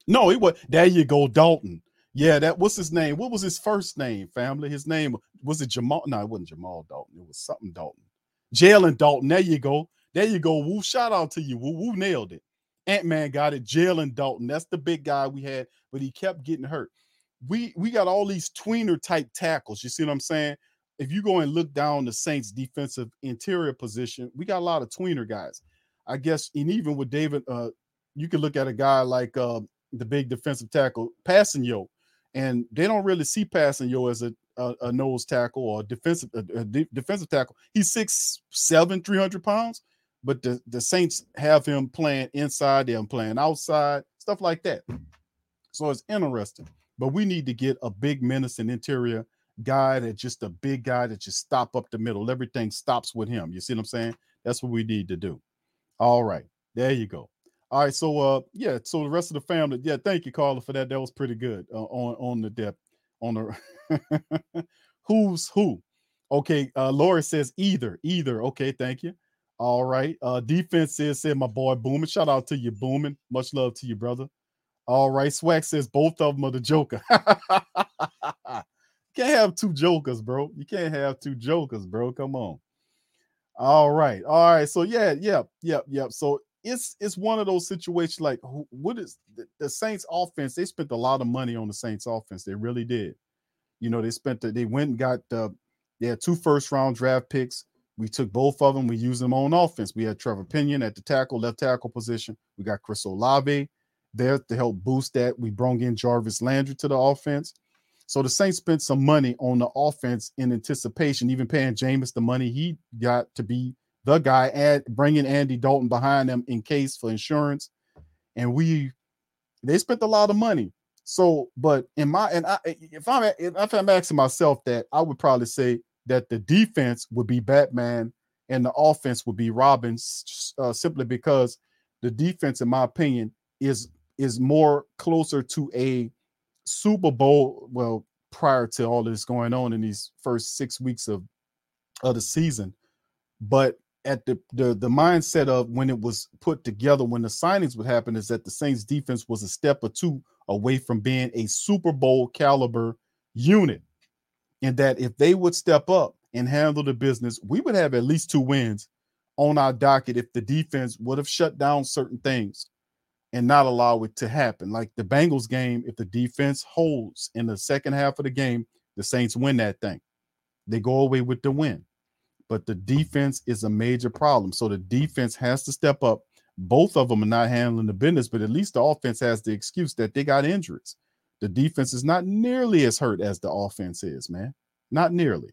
No, it was there you go, Dalton. Yeah, that what's his name? What was his first name, family? His name was it Jamal? No, it wasn't Jamal Dalton. It was something Dalton. Jalen Dalton. There you go. There you go. Woo, shout out to you. Woo, woo nailed it. Ant Man got it. Jalen Dalton. That's the big guy we had, but he kept getting hurt. We we got all these tweener type tackles. You see what I'm saying? If you go and look down the Saints defensive interior position, we got a lot of tweener guys. I guess, and even with David, uh, you can look at a guy like uh, the big defensive tackle, Passanio, and they don't really see Passanio as a, a, a nose tackle or defensive a, a de- defensive tackle. He's six seven, 300 pounds but the, the Saints have him playing inside, they're playing outside, stuff like that. So it's interesting. But we need to get a big menacing interior guy that just a big guy that just stop up the middle. Everything stops with him. You see what I'm saying? That's what we need to do. All right. There you go. All right. So uh yeah, so the rest of the family. Yeah, thank you, Carla, for that. That was pretty good uh, on on the depth on the who's who. Okay, uh Laura says either, either. Okay, thank you. All right. Uh defense is said my boy Boomin. Shout out to you, booming. Much love to you, brother. All right. Swag says both of them are the Joker. can't have two jokers, bro. You can't have two jokers, bro. Come on. All right. All right. So yeah, yep, yep, yep. So it's it's one of those situations like what is the, the Saints offense? They spent a lot of money on the Saints offense. They really did. You know, they spent the, they went and got uh they had two first round draft picks. We took both of them. We used them on offense. We had Trevor Penning at the tackle, left tackle position. We got Chris Olave there to help boost that. We brought in Jarvis Landry to the offense. So the Saints spent some money on the offense in anticipation, even paying Jameis the money he got to be the guy, and bringing Andy Dalton behind them in case for insurance. And we, they spent a lot of money. So, but in my and I, if I'm if I'm asking myself that, I would probably say that the defense would be Batman and the offense would be Robin, uh, simply because the defense, in my opinion, is is more closer to a Super Bowl. Well, prior to all this going on in these first six weeks of of the season, but at the, the the mindset of when it was put together, when the signings would happen, is that the Saints defense was a step or two away from being a Super Bowl caliber unit and that if they would step up and handle the business, we would have at least two wins on our docket if the defense would have shut down certain things and not allow it to happen. Like the Bengals game, if the defense holds in the second half of the game, the Saints win that thing. They go away with the win. But the defense is a major problem. So the defense has to step up. Both of them are not handling the business, but at least the offense has the excuse that they got injuries the defense is not nearly as hurt as the offense is, man. Not nearly.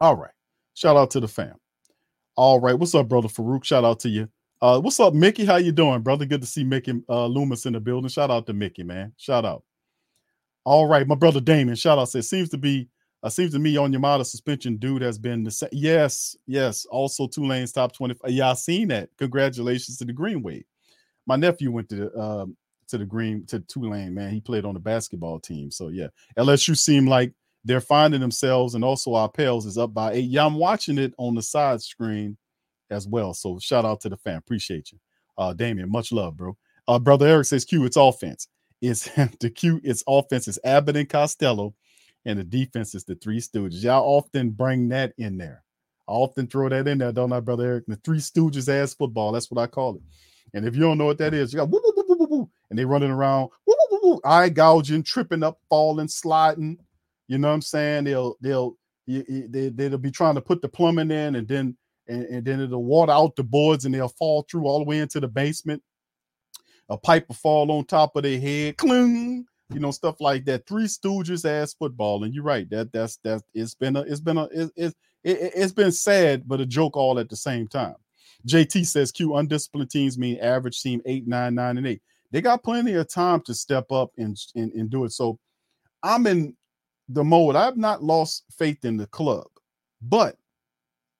All right. Shout out to the fam. All right. What's up, brother Farouk? Shout out to you. Uh, what's up, Mickey? How you doing, brother? Good to see Mickey uh, Loomis in the building. Shout out to Mickey, man. Shout out. All right, my brother Damon. Shout out. Says seems to be uh, seems to me Onyemata suspension dude has been the same. Yes, yes. Also, Tulane's top twenty. Yeah, I seen that. Congratulations to the Green Wave. My nephew went to the um, to the green to Tulane, man. He played on the basketball team. So yeah, LSU seem like they're finding themselves, and also our Pels is up by eight. Yeah, I'm watching it on the side screen as well. So shout out to the fan. Appreciate you. Uh Damien, much love, bro. Uh brother Eric says Q, it's offense. It's the Q, it's offense is Abbott and Costello, and the defense is the three stooges. Y'all often bring that in there. I often throw that in there, don't I, brother Eric? The three stooges ass football. That's what I call it. And if you don't know what that is, you got woo, woo, woo, woo, woo, and they running around, woo, woo, woo, eye gouging, tripping up, falling, sliding. You know what I'm saying? They'll they'll they, they'll be trying to put the plumbing in, and then and, and then it'll water out the boards, and they'll fall through all the way into the basement. a pipe will fall on top of their head, cling, you know, stuff like that. Three Stooges ass football, and you're right. That that's that. It's been a it's been a it, it, it, it's been sad, but a joke all at the same time. JT says Q undisciplined teams mean average team eight, nine, nine, and eight. They got plenty of time to step up and and, and do it. So I'm in the mode. I've not lost faith in the club, but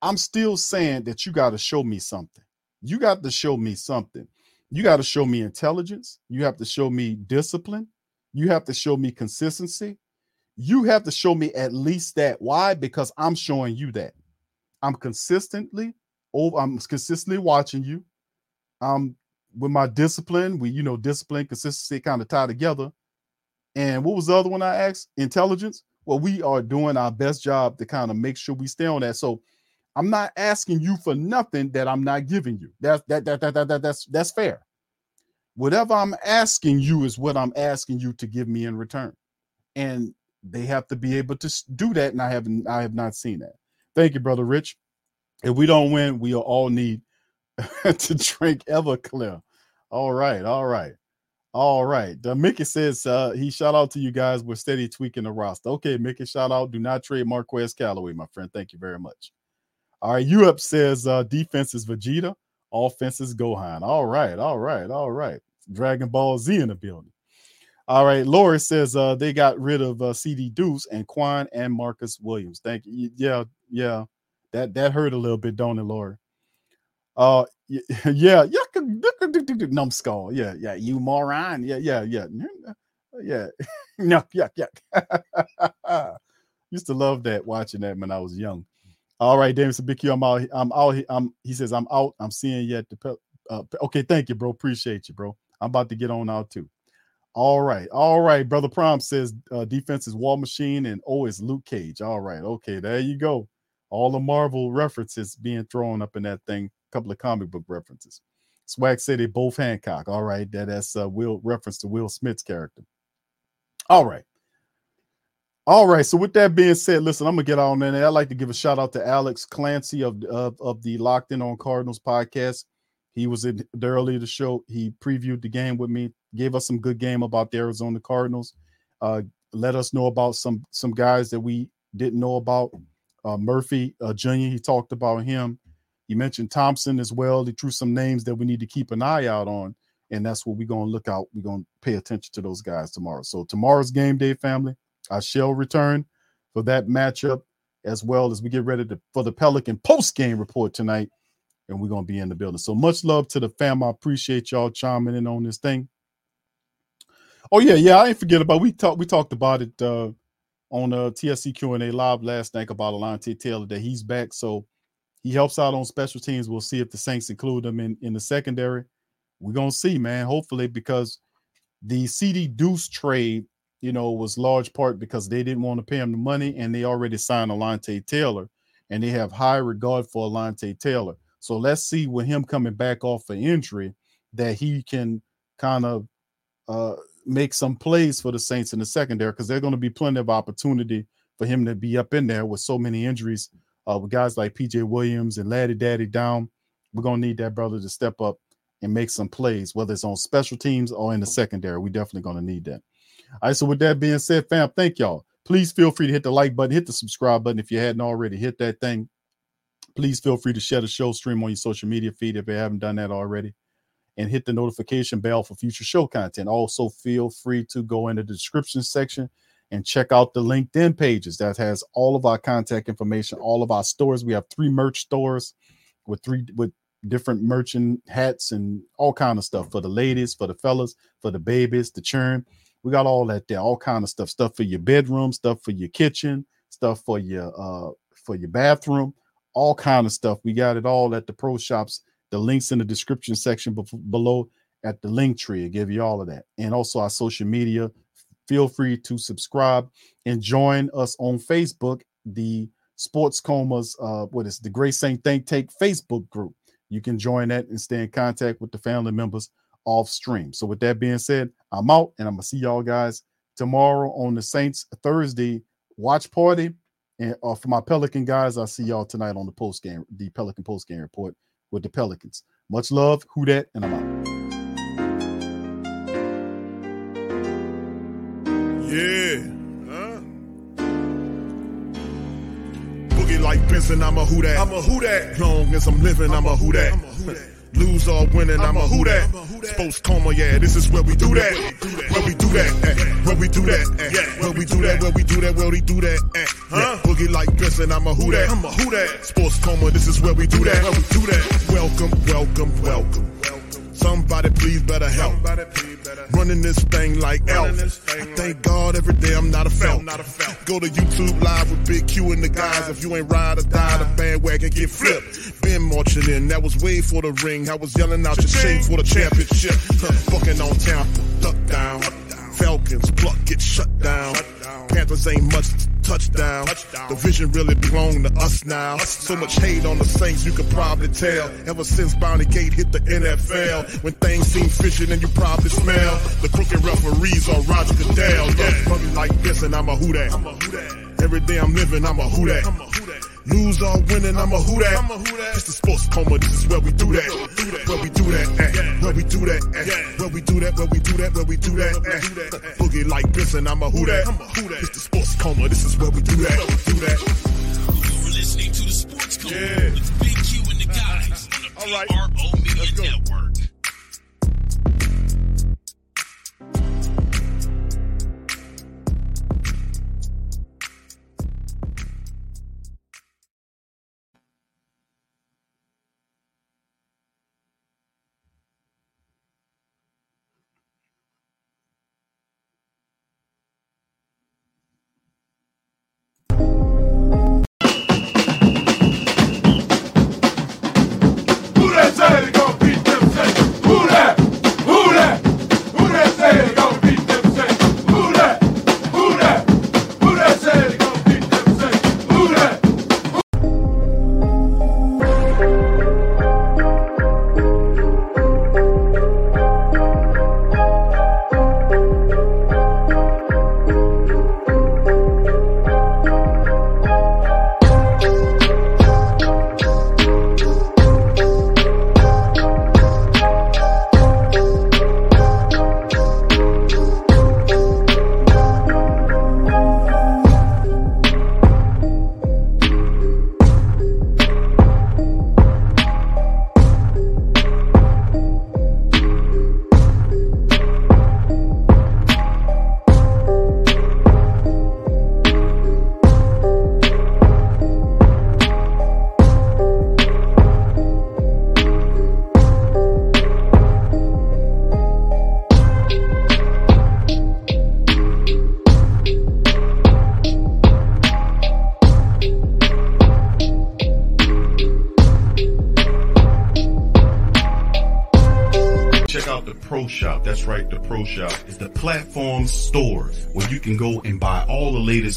I'm still saying that you got to show me something. You got to show me something. You got to show me intelligence. You have to show me discipline. You have to show me consistency. You have to show me at least that. Why? Because I'm showing you that. I'm consistently over, I'm consistently watching you. Um, with my discipline, we, you know, discipline, consistency kind of tie together. And what was the other one I asked? Intelligence. Well, we are doing our best job to kind of make sure we stay on that. So I'm not asking you for nothing that I'm not giving you. That's that that that, that, that that's that's fair. Whatever I'm asking you is what I'm asking you to give me in return. And they have to be able to do that. And I haven't I have not seen that. Thank you, brother Rich. If we don't win, we'll all need to drink Everclear. All right, all right. All right. The Mickey says uh, he shout out to you guys. We're steady tweaking the roster. Okay, Mickey, shout out. Do not trade Marquez Callaway, my friend. Thank you very much. All right. Europe says uh, defense is Vegeta, offense is Gohan. All right, all right, all right. Dragon Ball Z in the building. All right. Lori says uh, they got rid of uh, CD Deuce and Quan and Marcus Williams. Thank you. Yeah, yeah. That that hurt a little bit, don't it, Lori? Uh, yeah, yeah, numbskull. Yeah, yeah, you moron. Yeah, yeah, yeah, yeah. no, yeah, yeah. Used to love that watching that when I was young. All right, Davidson Big I'm out. I'm out. I'm. He says I'm out. I'm seeing at the. Uh, okay, thank you, bro. Appreciate you, bro. I'm about to get on out too. All right, all right. Brother Prom says uh, defense is War Machine and O is Luke Cage. All right, okay, there you go. All the Marvel references being thrown up in that thing. A couple of comic book references. Swag they both Hancock. All right, that, that's a uh, Will reference to Will Smith's character. All right. All right. So with that being said, listen, I'm gonna get on there. I'd like to give a shout out to Alex Clancy of, of, of the Locked In on Cardinals podcast. He was in the earlier the show. He previewed the game with me, gave us some good game about the Arizona Cardinals. Uh, let us know about some some guys that we didn't know about. Uh, Murphy uh, Jr. He talked about him. He mentioned Thompson as well. He threw some names that we need to keep an eye out on, and that's what we're gonna look out. We're gonna pay attention to those guys tomorrow. So tomorrow's game day, family. I shall return for that matchup as well as we get ready to, for the Pelican post game report tonight. And we're going to be in the building. So much love to the fam. I appreciate y'all chiming in on this thing. Oh yeah, yeah. I ain't forget about we talked we talked about it uh, on uh, TSC Q and A live last night about Alontae Taylor that he's back. So he helps out on special teams. We'll see if the Saints include him in in the secondary. We're gonna see, man. Hopefully, because the CD Deuce trade you know, was large part because they didn't want to pay him the money and they already signed Alontae Taylor and they have high regard for Alontae Taylor. So let's see with him coming back off an injury that he can kind of uh, make some plays for the Saints in the secondary because there's going to be plenty of opportunity for him to be up in there with so many injuries uh, with guys like PJ Williams and Laddie Daddy down. We're going to need that brother to step up and make some plays, whether it's on special teams or in the secondary. We're definitely going to need that. All right. So with that being said, fam, thank y'all. Please feel free to hit the like button, hit the subscribe button if you hadn't already. Hit that thing. Please feel free to share the show stream on your social media feed if you haven't done that already. And hit the notification bell for future show content. Also, feel free to go in the description section and check out the LinkedIn pages that has all of our contact information, all of our stores. We have three merch stores with three with different merchant hats and all kind of stuff for the ladies, for the fellas, for the babies, the churn. We got all that there, all kind of stuff, stuff for your bedroom, stuff for your kitchen, stuff for your uh for your bathroom, all kind of stuff. We got it all at the pro shops. The links in the description section below at the link tree. Give you all of that. And also our social media. Feel free to subscribe and join us on Facebook, the Sports Comas, uh, what is the Great Saint Think Tank Facebook group. You can join that and stay in contact with the family members off stream. So, with that being said, I'm out and I'm going to see y'all guys tomorrow on the Saints Thursday watch party. And uh, for my Pelican guys, I'll see y'all tonight on the post game, the Pelican post game report with the Pelicans. Much love, who that, and I'm out. Yeah. Boogie like Benson, I'm a who that. I'm a who that. Long as I'm living, I'm, I'm a, a who that. I'm a who that. Lose or winning, I'm a who that. Sports coma, yeah, this is where we do that. Where we do that, where we do that, where we do that, where we do that, where we do that, huh? Boogie like Benson, I'm a who that. I'm a who that. Sports coma, this is where we do that. Where we do that. Welcome, welcome, welcome. Somebody please better help. Running this thing like elf. I thank God every day I'm not a felt. Go to YouTube live with Big Q and the guys. If you ain't ride or die, the bandwagon get flipped. Been marching in, that was way for the ring. I was yelling out your shame for the championship. Huh, Bucking on Tampa, duck down. Falcons, pluck, get shut down. Panthers ain't much touchdown. The vision really belong to us now. So much hate on the Saints, you could probably tell. Ever since Bounty Gate hit the NFL, when things seem fishy and you probably smell the crooked referees on Roger Goodell. Yeah, probably like this, and I'm a who that. Every day I'm living, I'm a who that. Lose or winning, I'm a who that. It's the sports coma, this is where we do that. Where we do that, eh. where we do that, eh. where we do that, where we do that, where we do that. eh. Boogie like Benson, I'm a who that. It's the sports coma, this is where we do that. We do that. You're listening to the Sports Coma with Big Q and the guys on the PRO Media Network.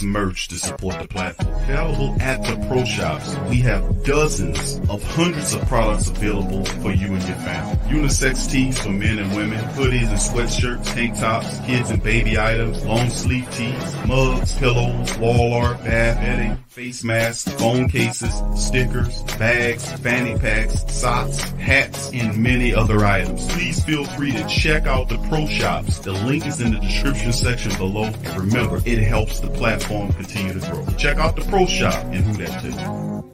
Merch to support the platform. Available at the Pro Shops, we have dozens of hundreds of products available for you and your family. Unisex tees for men and women, hoodies and sweatshirts, tank tops, kids and baby items, long sleeve tees, mugs, pillows, wall art, bath bedding, face masks, phone cases, stickers, bags, fanny packs, socks, hats, and many other items. Please feel free to check out the Pro Shops. The link is in the description section below. And remember, it helps the platform continue to grow. Check out the Pro Shop and who that too.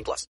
18 plus.